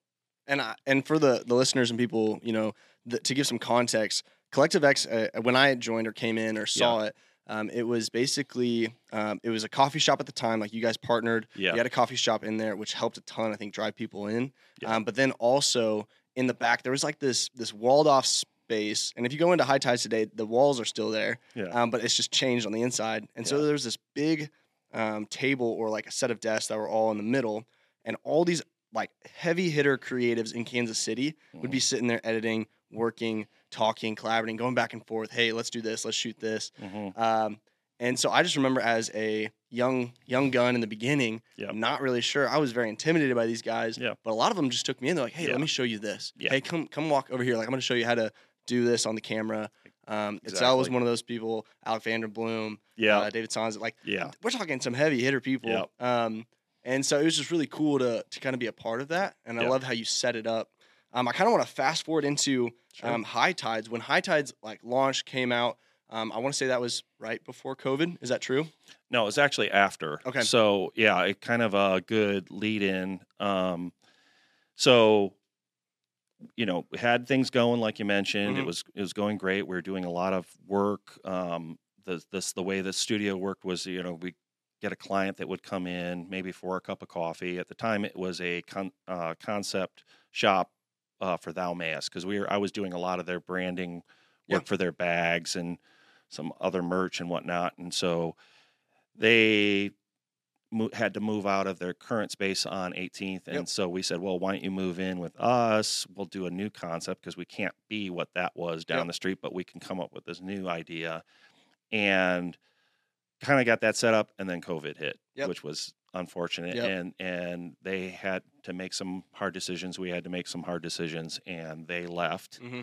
[SPEAKER 1] And I, and for the the listeners and people, you know, th- to give some context, Collective X, uh, when I joined or came in or saw it, um, it was basically um, it was a coffee shop at the time. Like you guys partnered,
[SPEAKER 2] yeah
[SPEAKER 1] you had a coffee shop in there, which helped a ton. I think drive people in.
[SPEAKER 2] Yeah.
[SPEAKER 1] Um, but then also in the back, there was like this this walled off space. And if you go into Hi Tides today, the walls are still there,
[SPEAKER 2] yeah
[SPEAKER 1] um, but it's just changed on the inside. And so
[SPEAKER 2] Yeah.
[SPEAKER 1] there's this big um, table or like a set of desks that were all in the middle, and all these like heavy hitter creatives in Kansas City would be sitting there editing, working, talking, collaborating, going back and forth. Hey, let's do this. Let's shoot this.
[SPEAKER 2] Mhm.
[SPEAKER 1] Um, and so I just remember as a young young gun in the beginning,
[SPEAKER 2] Yep.
[SPEAKER 1] not really sure. I was very intimidated by these guys.
[SPEAKER 2] Yeah.
[SPEAKER 1] But a lot of them just took me in. They're like, "Hey,
[SPEAKER 2] Yeah.
[SPEAKER 1] let me show you this. Hey, come come walk over here. Like I'm going to show you how to do this on the camera." Um, Itzel was one of those people. Alexander Bloom,
[SPEAKER 2] yeah
[SPEAKER 1] uh, David Sanz. Like
[SPEAKER 2] yeah
[SPEAKER 1] we're talking some heavy hitter people.
[SPEAKER 2] Yep.
[SPEAKER 1] Um, and so it was just really cool to to kind of be a part of that. And I love how you set it up. Um, I kind of want to fast forward into
[SPEAKER 2] Sure.
[SPEAKER 1] um, Hi Tides. When Hi Tides like launched, came out. Um, I want to say that was right before COVID. Is that true?
[SPEAKER 2] no it was actually after
[SPEAKER 1] Okay.
[SPEAKER 2] so yeah it kind of a good lead in um so you know, had things going like you mentioned. It
[SPEAKER 1] Mhm.
[SPEAKER 2] was it was going great. We were doing a lot of work. Um, the this the way the studio worked was you know we get a client that would come in maybe for a cup of coffee. At the time, it was a con, uh, concept shop uh, for Thou Mayest because we were I was doing a lot of their branding work
[SPEAKER 1] Yeah.
[SPEAKER 2] for their bags and some other merch and whatnot. And so they mo- had to move out of their current space on 18th. And
[SPEAKER 1] Yep.
[SPEAKER 2] so we said, well, why don't you move in with us? We'll do a new concept because we can't be what that was down
[SPEAKER 1] Yep.
[SPEAKER 2] the street, but we can come up with this new idea. And kind of got that set up. And then COVID hit,
[SPEAKER 1] Yep.
[SPEAKER 2] which was unfortunate. And, and they had to make some hard decisions. We had to make some hard decisions and they left.
[SPEAKER 1] hmm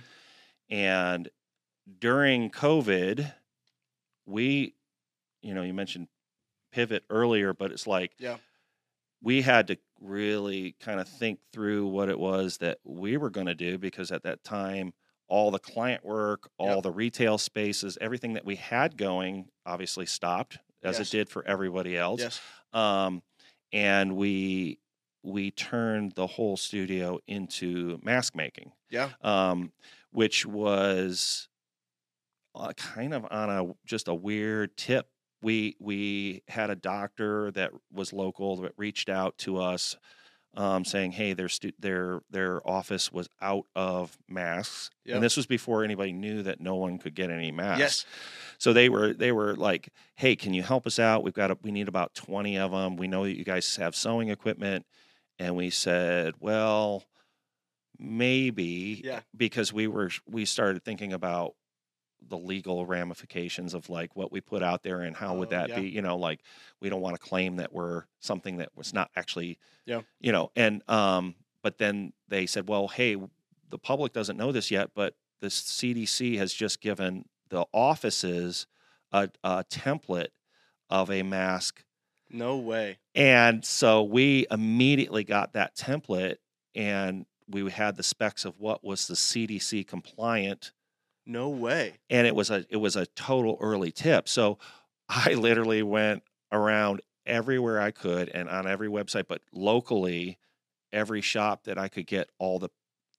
[SPEAKER 2] And during COVID, we, you know, you mentioned pivot earlier, but it's like
[SPEAKER 1] Yeah.
[SPEAKER 2] we had to really kind of think through what it was that we were going to do because at that time, all the client work, all
[SPEAKER 1] Yep.
[SPEAKER 2] the retail spaces, everything that we had going obviously stopped as
[SPEAKER 1] Yes.
[SPEAKER 2] it did for everybody else.
[SPEAKER 1] Yes.
[SPEAKER 2] Um, and we we turned the whole studio into mask making
[SPEAKER 1] Yeah.
[SPEAKER 2] um, which was uh, kind of on a just a weird tip. We we had a doctor that was local that reached out to us, um, saying, "Hey, their stu- their their office was out of masks,
[SPEAKER 1] Yep.
[SPEAKER 2] and this was before anybody knew that no one could get any masks.
[SPEAKER 1] Yes.
[SPEAKER 2] So they were they were like, "Hey, can you help us out? We've got a, we need about twenty of them. We know that you guys have sewing equipment." And we said, "Well, maybe."
[SPEAKER 1] Yeah.
[SPEAKER 2] Because we were we started thinking about the legal ramifications of like what we put out there and how would
[SPEAKER 1] Oh,
[SPEAKER 2] that
[SPEAKER 1] yeah.
[SPEAKER 2] be? You know, like we don't want to claim that we're something that was not actually.
[SPEAKER 1] Yeah.
[SPEAKER 2] You know, and um, but then they said, "Well, hey, the public doesn't know this yet, but the CDC has just given the offices a, a template of a mask.
[SPEAKER 1] No way.
[SPEAKER 2] And so we immediately got that template and we had the specs of what was the CDC compliant
[SPEAKER 1] No way.
[SPEAKER 2] and it was a it was a total early tip. So I literally went around everywhere I could and on every website but locally every shop that I could get all the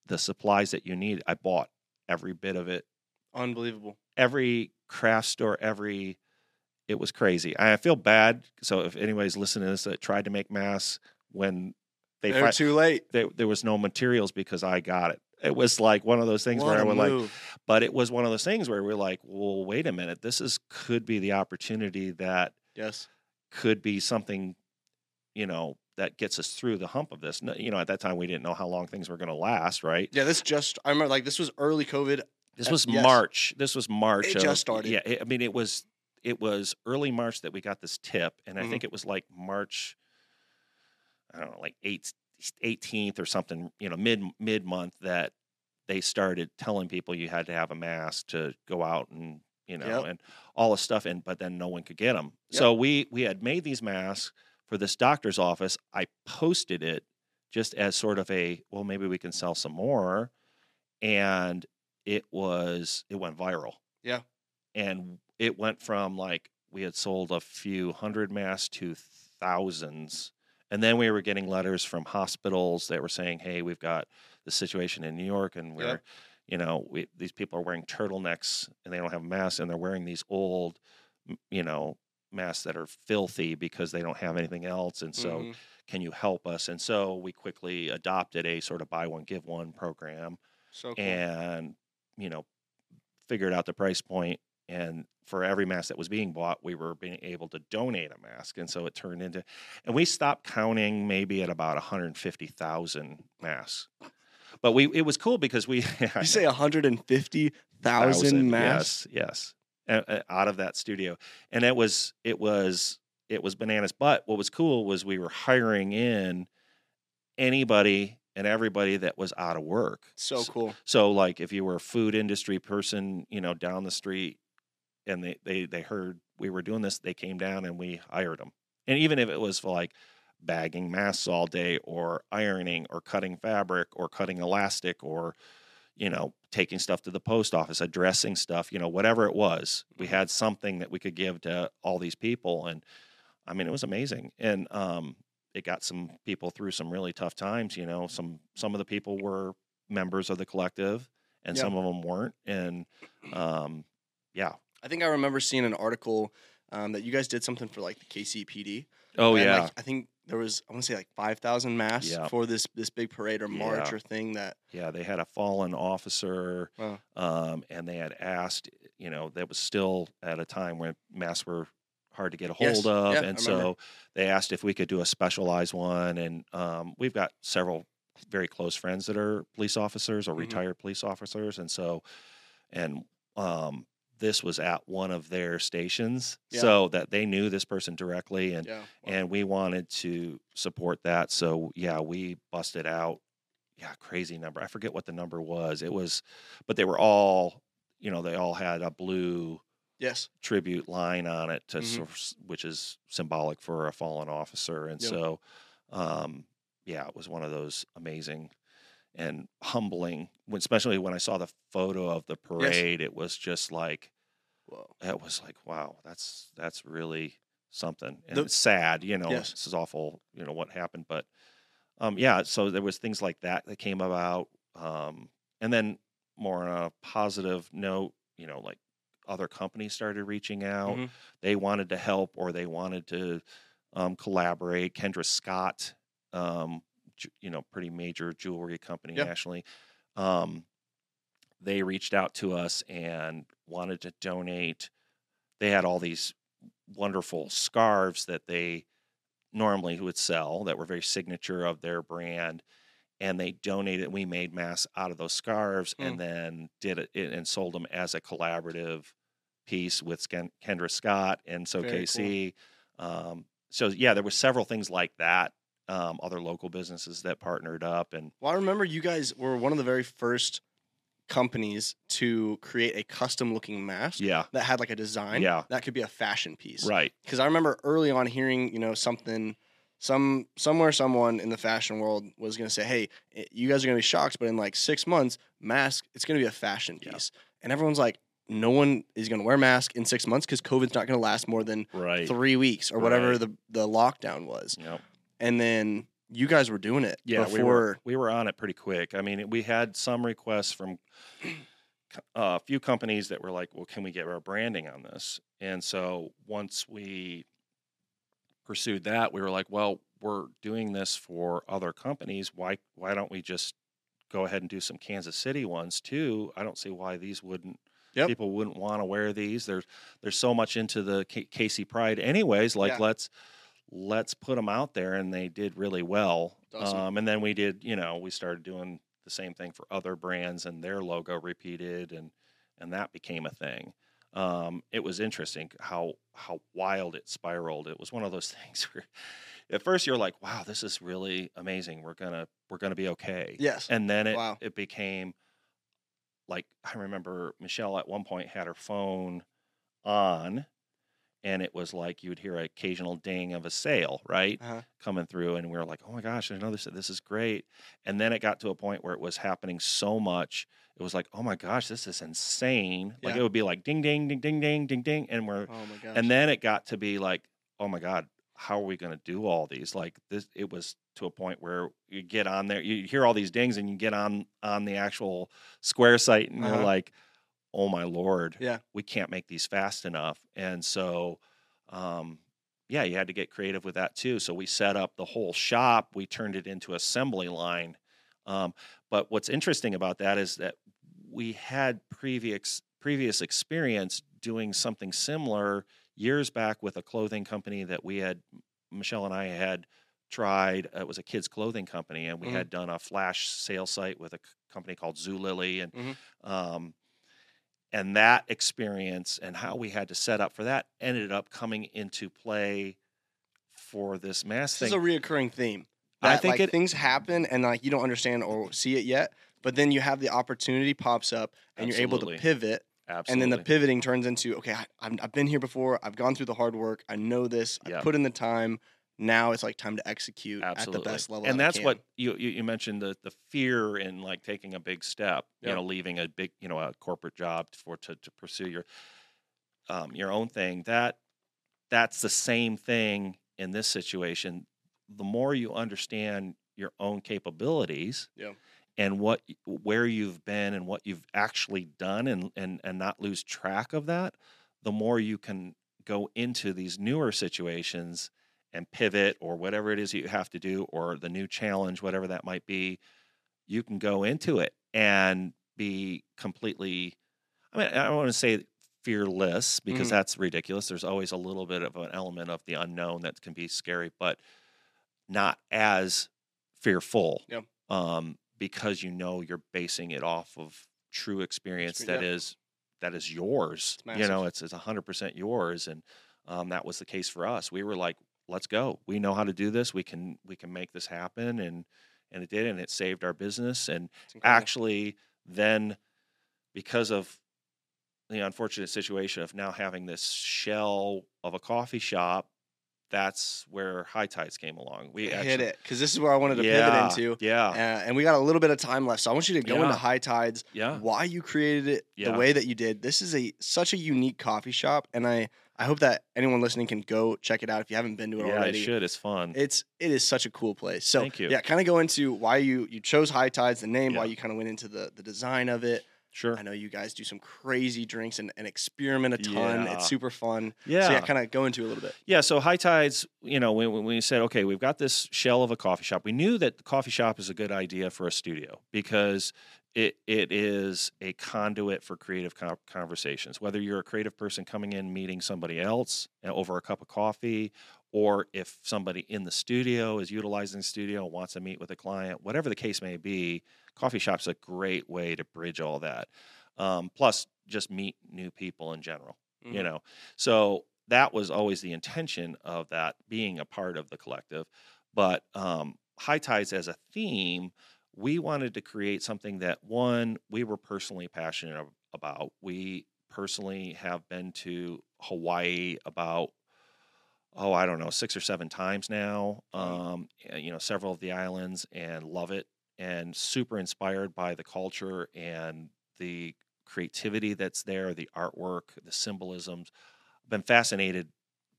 [SPEAKER 2] the supplies that you need I bought every bit of it
[SPEAKER 1] Unbelievable.
[SPEAKER 2] every craft store, every it was crazy. I feel bad. So if anybody's listening to this that tried to make masks when they
[SPEAKER 1] They're
[SPEAKER 2] fi-
[SPEAKER 1] too late.
[SPEAKER 2] there, there was no materials because I got it. It was like one of those things
[SPEAKER 1] What
[SPEAKER 2] where I would like, but it was one of those things where we're like, well, wait a minute, this is could be the opportunity that
[SPEAKER 1] Yes.
[SPEAKER 2] could be something, you know, that gets us through the hump of this. You know, at that time we didn't know how long things were going to last, right?
[SPEAKER 1] Yeah. This just. I remember like this was early COVID.
[SPEAKER 2] This was
[SPEAKER 1] yes.
[SPEAKER 2] March. This was March.
[SPEAKER 1] It
[SPEAKER 2] of-
[SPEAKER 1] just started.
[SPEAKER 2] Yeah, it- I mean, it was it was early March that we got this tip, and I
[SPEAKER 1] Mhm.
[SPEAKER 2] think it was like March. I don't know, like eight, 18th or something. You know, mid mid month that they started telling people you had to have a mask to go out and you know
[SPEAKER 1] Yep.
[SPEAKER 2] and all this stuff, and but then no one could get them.
[SPEAKER 1] Yep.
[SPEAKER 2] So we we had made these masks for this doctor's office. I posted it just as sort of a well, maybe we can sell some more, and it was it went viral.
[SPEAKER 1] Yeah.
[SPEAKER 2] And it went from like we had sold a few hundred masks to thousands. And then we were getting letters from hospitals that were saying, "Hey, we've got the situation in New York, and we're, you know, we, these people are wearing turtlenecks and they don't have masks, and they're wearing these old, you know, masks that are filthy because they don't have anything else. And so,
[SPEAKER 1] Mhm.
[SPEAKER 2] can you help us?" And so we quickly adopted a sort of buy one give one program
[SPEAKER 1] so cool.
[SPEAKER 2] and you know figured out the price point and for every mask that was being bought we were being able to donate a mask and so it turned into and we stopped counting maybe at about 150,000 masks. But we it was cool because we
[SPEAKER 1] you say 150,000 masks.
[SPEAKER 2] yes yes out of that studio. And it was it was it was bananas. But what was cool was we were hiring in anybody and everybody that was out of work.
[SPEAKER 1] So cool.
[SPEAKER 2] so like if you were a food industry person, you know, down the street and they they they heard we were doing this, they came down and we hired them. And even if it was for like bagging masks all day or ironing or cutting fabric or cutting elastic or you know, taking stuff to the post office, addressing stuff, you know, whatever it was, we had something that we could give to all these people and I mean, it was amazing. And um it got some people through some really tough times, you know. Some some of the people were members of the collective, and
[SPEAKER 1] Yeah.
[SPEAKER 2] some of them weren't. And um, yeah,
[SPEAKER 1] I think I remember seeing an article um, that you guys did something for like the KCPD.
[SPEAKER 2] oh
[SPEAKER 1] And,
[SPEAKER 2] yeah,
[SPEAKER 1] like, I think there was I want to say like five thousand masks
[SPEAKER 2] Yeah.
[SPEAKER 1] for this this big parade or march
[SPEAKER 2] Yeah.
[SPEAKER 1] or thing that.
[SPEAKER 2] yeah. They had a fallen officer,
[SPEAKER 1] Wow.
[SPEAKER 2] um, and they had asked, you know, that was still at a time when masks were hard to get a
[SPEAKER 1] Yes.
[SPEAKER 2] hold of,
[SPEAKER 1] Yeah,
[SPEAKER 2] and so they asked if we could do a specialized one. And um, we've got several very close friends that are police officers or
[SPEAKER 1] Mhm.
[SPEAKER 2] retired police officers, and so, and um, this was at one of their stations,
[SPEAKER 1] Yeah.
[SPEAKER 2] so that they knew this person directly, and
[SPEAKER 1] Yeah. wow.
[SPEAKER 2] and we wanted to support that. So yeah, we busted out. Yeah, crazy number. I forget what the number was. It was, but they were all, you know, they all had a blue
[SPEAKER 1] yes.
[SPEAKER 2] tribute line on it, to
[SPEAKER 1] Mhm.
[SPEAKER 2] sort of s- which is symbolic for a fallen officer. And
[SPEAKER 1] Yep.
[SPEAKER 2] so, um, yeah, it was one of those amazing and humbling. When, especially when I saw the photo of the parade, it was just like
[SPEAKER 1] Whoa.
[SPEAKER 2] it was like, wow, that's that's really something. And
[SPEAKER 1] The-
[SPEAKER 2] it's sad, you know,
[SPEAKER 1] Yes.
[SPEAKER 2] this is awful, you know, what happened. But um, yeah, so there was things like that that came about. Um, and then more on a positive note, you know, like other companies started reaching out.
[SPEAKER 1] Mhm.
[SPEAKER 2] They wanted to help or they wanted to um, collaborate. Kendra Scott, um, you know, pretty major jewelry company
[SPEAKER 1] Yeah.
[SPEAKER 2] nationally. Um, they reached out to us and wanted to donate. They had all these wonderful scarves that they normally would sell that were very signature of their brand. And they donated, we made masks out of those scarves
[SPEAKER 1] Mm.
[SPEAKER 2] and then did it and sold them as a collaborative piece with Kendra Scott and so
[SPEAKER 1] Very cool.
[SPEAKER 2] KC. Um, so yeah, there were several things like that. Um, other local businesses that partnered up and
[SPEAKER 1] Well, I remember you guys were one of the very first companies to create a custom looking mask
[SPEAKER 2] yeah,
[SPEAKER 1] that had like a design.
[SPEAKER 2] Yeah.
[SPEAKER 1] That could be a fashion piece.
[SPEAKER 2] right.
[SPEAKER 1] Because I remember early on hearing, you know, something, some somewhere someone in the fashion world was going to say, "Hey, you guys are going to be shocked, but in like six months, mask, it's going to be a fashion
[SPEAKER 2] Yeah.
[SPEAKER 1] piece." And everyone's like, "No one is going to wear mask in six months because COVID's not going to last more than
[SPEAKER 2] Right.
[SPEAKER 1] three weeks or whatever the the lockdown was."
[SPEAKER 2] Yep.
[SPEAKER 1] And then you guys were doing it
[SPEAKER 2] Yeah,
[SPEAKER 1] before.
[SPEAKER 2] we were we were on it pretty quick. I mean, we had some requests from uh, a few companies that were like, "Well, can we get our branding on this?" And so once we pursued that, we were like, "Well, we're doing this for other companies. Why why don't we just go ahead and do some Kansas City ones too? I don't see why these wouldn't."
[SPEAKER 1] Yep.
[SPEAKER 2] People wouldn't want to wear these. There's there's so much into the K- KC Pride, anyways. Like
[SPEAKER 1] Yeah.
[SPEAKER 2] let's let's put them out there, and they did really well.
[SPEAKER 1] Awesome.
[SPEAKER 2] Um, and then we did, you know, we started doing the same thing for other brands, and their logo repeated, and and that became a thing. Um, it was interesting how how wild it spiraled. It was one of those things where, at first, you're like, "Wow, this is really amazing. We're gonna we're gonna be okay."
[SPEAKER 1] yes.
[SPEAKER 2] And then it
[SPEAKER 1] Wow.
[SPEAKER 2] it became like I remember Michelle at one point had her phone on, and it was like you would hear an occasional ding of a sale, right?
[SPEAKER 1] Uh-huh.
[SPEAKER 2] coming through and we were like oh my gosh i know this this is great and then it got to a point where it was happening so much it was like oh my gosh this is insane like it would be like ding ding ding ding ding ding ding and we're
[SPEAKER 1] Oh my gosh.
[SPEAKER 2] and then it got to be like oh my god how are we going to do all these like this it was to a point where you get on there you hear all these dings and you get on on the actual square site and
[SPEAKER 1] Uh-huh.
[SPEAKER 2] you're like oh my lord
[SPEAKER 1] Yeah.
[SPEAKER 2] we can't make these fast enough and so um yeah you had to get creative with that too so we set up the whole shop we turned it into assembly line um, but what's interesting about that is that we had previous previous experience doing something similar years back with a clothing company that we had Michelle and I had tried it was a kids clothing company and we
[SPEAKER 1] Mhm.
[SPEAKER 2] had done a flash sale site with a company called Zulily and
[SPEAKER 1] Mhm.
[SPEAKER 2] um, and that experience and how we had to set up for that ended up coming into play for this mass
[SPEAKER 1] This
[SPEAKER 2] thing.
[SPEAKER 1] is a reoccurring theme.
[SPEAKER 2] I think
[SPEAKER 1] like,
[SPEAKER 2] it-
[SPEAKER 1] things happen and like you don't understand or see it yet, but then you have the opportunity pops up and you're able to pivot,
[SPEAKER 2] Absolutely.
[SPEAKER 1] and then the pivoting turns into okay, I, I've been here before, I've gone through the hard work, I know this, I
[SPEAKER 2] Yeah.
[SPEAKER 1] put in the time. Now it's like time to execute
[SPEAKER 2] Absolutely.
[SPEAKER 1] at the best level,
[SPEAKER 2] and
[SPEAKER 1] that
[SPEAKER 2] that's what you, you you mentioned the the fear in like taking a big step
[SPEAKER 1] Yep.
[SPEAKER 2] you know leaving a big you know a corporate job for to, to pursue your um, your own thing that that's the same thing in this situation the more you understand your own capabilities
[SPEAKER 1] Yeah.
[SPEAKER 2] and what where you've been and what you've actually done and and and not lose track of that the more you can go into these newer situations and pivot or whatever it is you have to do or the new challenge whatever that might be you can go into it and be completely i mean i don't want to say fearless because
[SPEAKER 1] Mhm.
[SPEAKER 2] that's ridiculous there's always a little bit of an element of the unknown that can be scary but not as fearful
[SPEAKER 1] Yep.
[SPEAKER 2] um, because you know you're basing it off of true experience
[SPEAKER 1] Expe-
[SPEAKER 2] that
[SPEAKER 1] yeah.
[SPEAKER 2] is that is yours. You know, it's it's hundred percent yours, and um, that was the case for us. We were like, let's go. We know how to do this. We can we can make this happen, and and it did, and it saved our business. And actually, then because of the unfortunate situation of now having this shell of a coffee shop, that's where Hi Tides came along. We
[SPEAKER 1] hit it because this is where I wanted to
[SPEAKER 2] yeah,
[SPEAKER 1] pivot into.
[SPEAKER 2] Yeah,
[SPEAKER 1] Uh, and we got a little bit of time left, so I want you to go
[SPEAKER 2] Yeah.
[SPEAKER 1] into hi tides,
[SPEAKER 2] yeah.
[SPEAKER 1] why you created it
[SPEAKER 2] Yeah.
[SPEAKER 1] the way that you did. This is a such a unique coffee shop, and I I hope that anyone listening can go check it out if you haven't been to it
[SPEAKER 2] Yeah,
[SPEAKER 1] already.
[SPEAKER 2] it should. It's fun.
[SPEAKER 1] It's it is such a cool place. So
[SPEAKER 2] Thank you.
[SPEAKER 1] yeah, kind of go into why you you chose Hi Tides, the name, why you kind of went into the the design of it.
[SPEAKER 2] Sure.
[SPEAKER 1] I know you guys do some crazy drinks and, and experiment a ton.
[SPEAKER 2] Yeah.
[SPEAKER 1] It's super fun.
[SPEAKER 2] Yeah.
[SPEAKER 1] So yeah, kind of go into it a little bit.
[SPEAKER 2] Yeah, so hi tides, you know, when, when we said, okay, we've got this shell of a coffee shop, we knew that the coffee shop is a good idea for a studio because it it is a conduit for creative con- conversations. Whether you're a creative person coming in meeting somebody else uh, over a cup of coffee, or if somebody in the studio is utilizing the studio and wants to meet with a client, whatever the case may be, coffee shop's a great way to bridge all that. Um, plus, just meet new people in general you
[SPEAKER 1] Mhm.
[SPEAKER 2] know so that was always the intention of that being a part of the collective but um, hi tides as a theme we wanted to create something that one we were personally passionate about we personally have been to hawaii about oh i don't know six or seven times now um, uh, you know several of the islands and love it and super inspired by the culture and the creativity that's there, the artwork, the symbolisms. I've been fascinated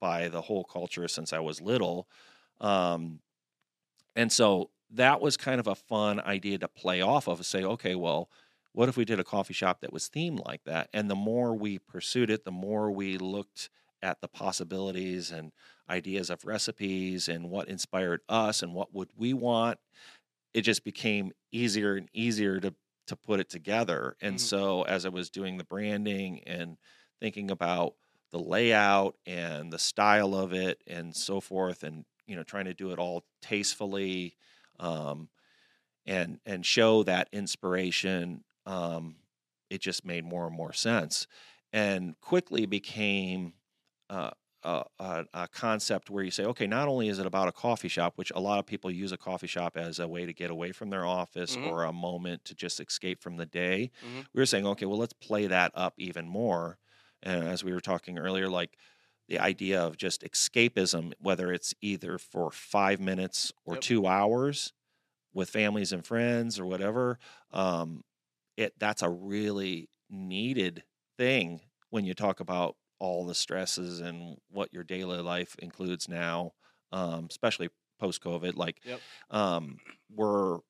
[SPEAKER 2] by the whole culture since I was little. Um, and so that was kind of a fun idea to play off of say, okay, well, what if we did a coffee shop that was themed like that? And the more we pursued it, the more we looked at the possibilities and ideas of recipes and what inspired us and what would we want it just became easier and easier to to put it together. And
[SPEAKER 1] Mhm.
[SPEAKER 2] so as I was doing the branding and thinking about the layout and the style of it and so forth and you know trying to do it all tastefully um and and show that inspiration um it just made more and more sense and quickly became uh, a, a, a concept where you say, okay, not only is it about a coffee shop, which a lot of people use a coffee shop as a way to get away from their office
[SPEAKER 1] Mhm.
[SPEAKER 2] or a moment to just escape from the day.
[SPEAKER 1] Mhm.
[SPEAKER 2] We were saying, okay, well, let's play that up even more. And as we were talking earlier, like the idea of just escapism, whether it's either for five minutes or
[SPEAKER 1] Yep.
[SPEAKER 2] two hours with families and friends or whatever, um, it that's a really needed thing when you talk about all the stresses and what your daily life includes now, um, especially post COVID. Like,
[SPEAKER 1] Yep.
[SPEAKER 2] um, we're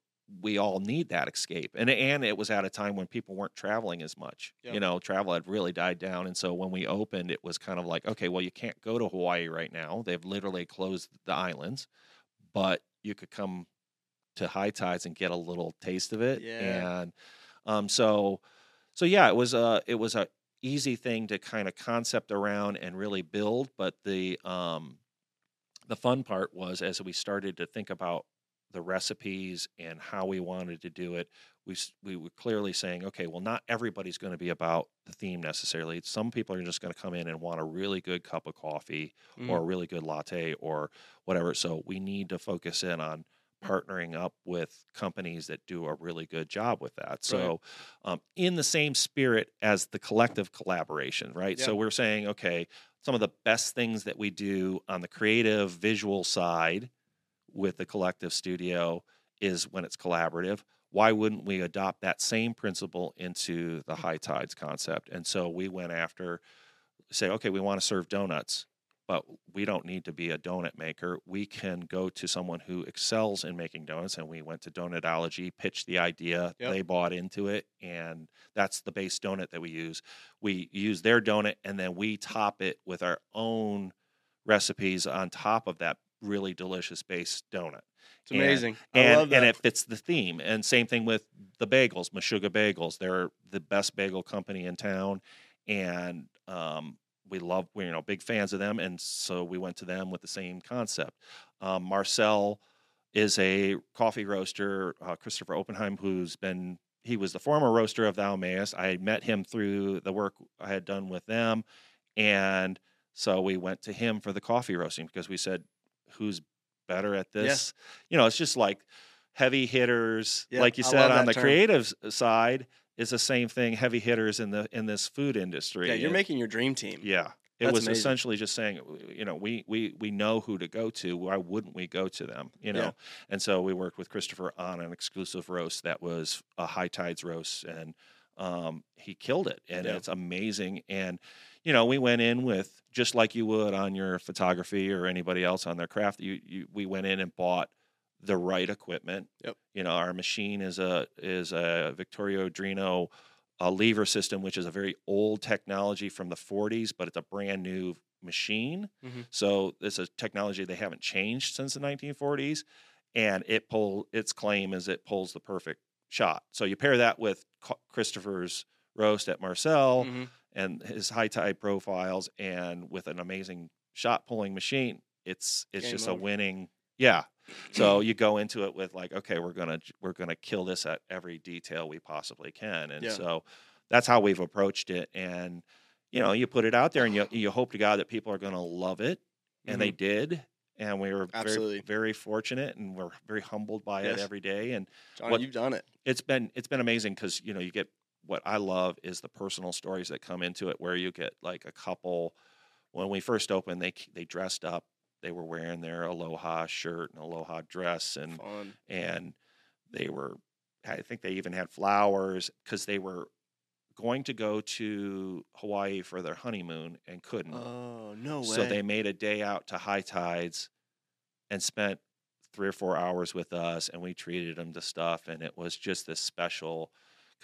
[SPEAKER 2] we all need that escape, and and it was at a time when people weren't traveling as much.
[SPEAKER 1] Yep.
[SPEAKER 2] You know, travel had really died down, and so when we opened, it was kind of like, okay, well, you can't go to Hawaii right now; they've literally closed the islands, but you could come to hi tides and get a little taste of it,
[SPEAKER 1] Yeah.
[SPEAKER 2] and um, so so yeah, it was a it was a easy thing to kind of concept around and really build. But the um, the fun part was as we started to think about the recipes and how we wanted to do it, we we were clearly saying, okay, well, not everybody's going to be about the theme necessarily. Some people are just going to come in and want a really good cup of coffee or a really good latte or whatever. So we need to focus in on partnering up with companies that do a really good job with that. So, um, in the same spirit as the collective collaboration, right? So we're saying, okay, some of the best things that we do on the creative visual side with the collective studio is when it's collaborative. Why wouldn't we adopt that same principle into the hi tides concept? And so we went after, say, okay, we want to serve donuts. But we don't need to be a donut maker. We can go to someone who excels in making donuts. And we went to Donutology, pitched the idea,
[SPEAKER 1] Yep.
[SPEAKER 2] they bought into it, and that's the base donut that we use. We use their donut, and then we top it with our own recipes on top of that really delicious base donut
[SPEAKER 1] It's amazing. I
[SPEAKER 2] and
[SPEAKER 1] love that.
[SPEAKER 2] and it fits the theme. And same thing with the bagels, Meshuggah Bagels. They're the best bagel company in town, and um, we love we're you know big fans of them. And so we went to them with the same concept. Um, Marcel is a coffee roaster. Uh, Christopher Oppenheim, who's been he was the former roaster of Thou Mayest. I met him through the work I had done with them, and so we went to him for the coffee roasting because we said, "Who's better at this?" You know, it's just like heavy hitters,
[SPEAKER 1] Yeah,
[SPEAKER 2] like you said on the
[SPEAKER 1] term.
[SPEAKER 2] creative side, is the same thing. Heavy hitters in the in this food industry.
[SPEAKER 1] yeah, you're
[SPEAKER 2] And-
[SPEAKER 1] making your dream team.
[SPEAKER 2] yeah. It
[SPEAKER 1] That's
[SPEAKER 2] was
[SPEAKER 1] amazing.
[SPEAKER 2] essentially just saying, you know, we we we know who to go to. Why wouldn't we go to them? You know,
[SPEAKER 1] Yeah.
[SPEAKER 2] and so we worked with Christopher on an exclusive roast that was a hi tides roast, and um, he killed it, and
[SPEAKER 1] Yeah.
[SPEAKER 2] it's amazing. And you know, we went in with just like you would on your photography or anybody else on their craft. You, you we went in and bought the right equipment.
[SPEAKER 1] Yep.
[SPEAKER 2] You know, our machine is a is a Victoria Arduino a lever system, which is a very old technology from the 40s, but it's a brand new machine.
[SPEAKER 1] Mhm.
[SPEAKER 2] So it's a technology they haven't changed since the 1940s, and it pull its claim is it pulls the perfect shot. So you pair that with Christopher's roast at Marcel
[SPEAKER 1] Mhm.
[SPEAKER 2] and his high tide profiles, and with an amazing shot pulling machine, it's it's
[SPEAKER 1] Game
[SPEAKER 2] just
[SPEAKER 1] over.
[SPEAKER 2] a winning. Yeah. So you go into it with like, okay, we're gonna we're gonna kill this at every detail we possibly can, and
[SPEAKER 1] Yeah.
[SPEAKER 2] so that's how we've approached it. And you know, you put it out there, and you you hope to God that people are gonna love it, and they did. And we were
[SPEAKER 1] Mm-hmm. Absolutely.
[SPEAKER 2] very very fortunate, and we're very humbled by
[SPEAKER 1] Yes.
[SPEAKER 2] it every day. And
[SPEAKER 1] Johnny,
[SPEAKER 2] what-
[SPEAKER 1] you've done it.
[SPEAKER 2] it's been it's been amazing because you know you get what I love is the personal stories that come into it, where you get like a couple. When we first opened, they they dressed up. They were wearing their aloha shirt and aloha dress, and
[SPEAKER 1] Fun.
[SPEAKER 2] and they were i think they even had flowers because they were going to go to hawaii for their honeymoon and couldn't
[SPEAKER 1] Oh no way.
[SPEAKER 2] so they made a day out to hi tides and spent three or four hours with us and we treated them to stuff and it was just this special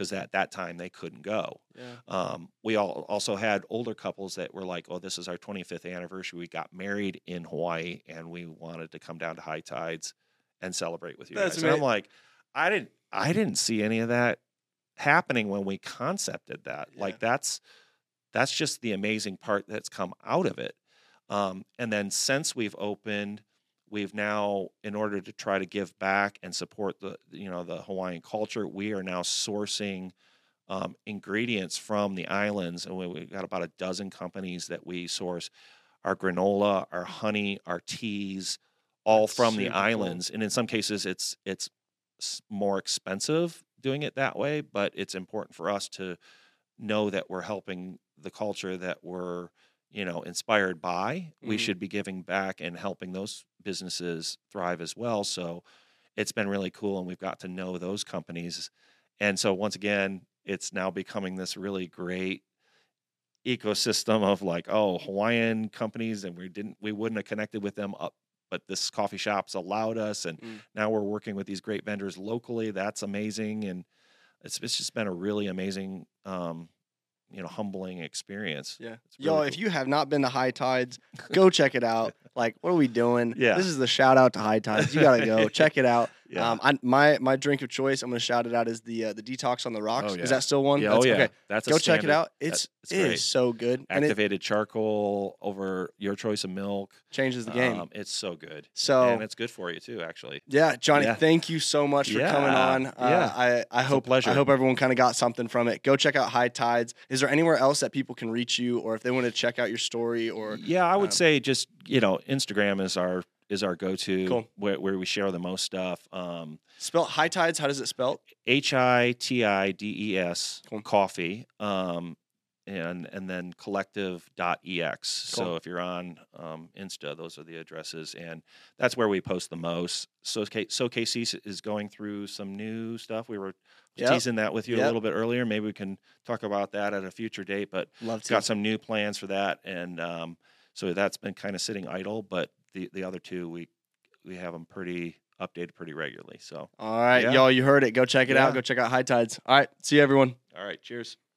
[SPEAKER 2] because at that time they couldn't go
[SPEAKER 1] yeah.
[SPEAKER 2] um, we all also had older couples that were like, "Oh, this is our 25th anniversary. We got married in Hawaii, and we wanted to come down to hi tides and celebrate with you
[SPEAKER 1] That's
[SPEAKER 2] guys." And I'm like, I didn't, I didn't see any of that happening when we concepted that.
[SPEAKER 1] Yeah.
[SPEAKER 2] Like that's that's just the amazing part that's come out of it. Um, and then since we've opened, we've now, in order to try to give back and support the you know the Hawaiian culture, we are now sourcing um, ingredients from the islands, and we, we've got about a dozen companies that we source our granola, our honey, our teas, all
[SPEAKER 1] That's
[SPEAKER 2] from the
[SPEAKER 1] super cool.
[SPEAKER 2] islands. And in some cases, it's it's more expensive doing it that way, but it's important for us to know that we're helping the culture that we're you know inspired by. We
[SPEAKER 1] Mhm.
[SPEAKER 2] should be giving back and helping those businesses thrive as well. So it's been really cool, and we've got to know those companies. And so once again, it's now becoming this really great ecosystem of like, oh, Hawaiian companies, and we didn't, we wouldn't have connected with them up, but this coffee shop's allowed us, and
[SPEAKER 1] Mm.
[SPEAKER 2] now we're working with these great vendors locally. That's amazing, and it's it's just been a really amazing, um, you know, humbling experience.
[SPEAKER 1] Yeah.
[SPEAKER 2] Really
[SPEAKER 1] Y'all, if you have not been to Hi Tides, go check it out. Like, what are we doing?
[SPEAKER 2] Yeah.
[SPEAKER 1] This is the shout out to Hi Tides. You gotta go check it out.
[SPEAKER 2] Yeah.
[SPEAKER 1] Um, I, my my drink of choice, I'm gonna shout it out is the uh, the detox on the rocks.
[SPEAKER 2] Oh, yeah.
[SPEAKER 1] Is that still one?
[SPEAKER 2] yeah,
[SPEAKER 1] That's,
[SPEAKER 2] oh yeah,
[SPEAKER 1] Okay.
[SPEAKER 2] that's
[SPEAKER 1] Go check it out. It's
[SPEAKER 2] it's
[SPEAKER 1] it is so good and it
[SPEAKER 2] Activated charcoal over your choice of milk.
[SPEAKER 1] changes the game.
[SPEAKER 2] Um, it's so good,
[SPEAKER 1] so
[SPEAKER 2] and it's good for you too. Actually,
[SPEAKER 1] yeah, Johnny,
[SPEAKER 2] Yeah.
[SPEAKER 1] thank you so much for coming on. Uh,
[SPEAKER 2] yeah.
[SPEAKER 1] I I hope
[SPEAKER 2] pleasure.
[SPEAKER 1] I hope everyone kind of got something from it. Go check out Hi Tides. Is there anywhere else that people can reach you, or if they want to check out your story, or
[SPEAKER 2] yeah, I would
[SPEAKER 1] um,
[SPEAKER 2] say just you know Instagram is our is our go to
[SPEAKER 1] Cool.
[SPEAKER 2] where, where we share the most stuff. Um,
[SPEAKER 1] spell Hi Tides? How does it spell?
[SPEAKER 2] H I T I D E S
[SPEAKER 1] Cool.
[SPEAKER 2] coffee. Um, and and then collective.ex.
[SPEAKER 1] Cool.
[SPEAKER 2] So if you're on um, Insta, those are the addresses, and that's where we post the most. So so KC is going through some new stuff. We were
[SPEAKER 1] Yep.
[SPEAKER 2] teasing that with you
[SPEAKER 1] Yep.
[SPEAKER 2] a little bit earlier. Maybe we can talk about that at a future date. But
[SPEAKER 1] Love to.
[SPEAKER 2] got some new plans for that, and um, so that's been kind of sitting idle. But the the other two we we have them pretty updated pretty regularly. So
[SPEAKER 1] All right,
[SPEAKER 2] Yeah.
[SPEAKER 1] y'all, you heard it. Go check it out. Go check out Hi Tides. All right, see you everyone.
[SPEAKER 2] all right, cheers.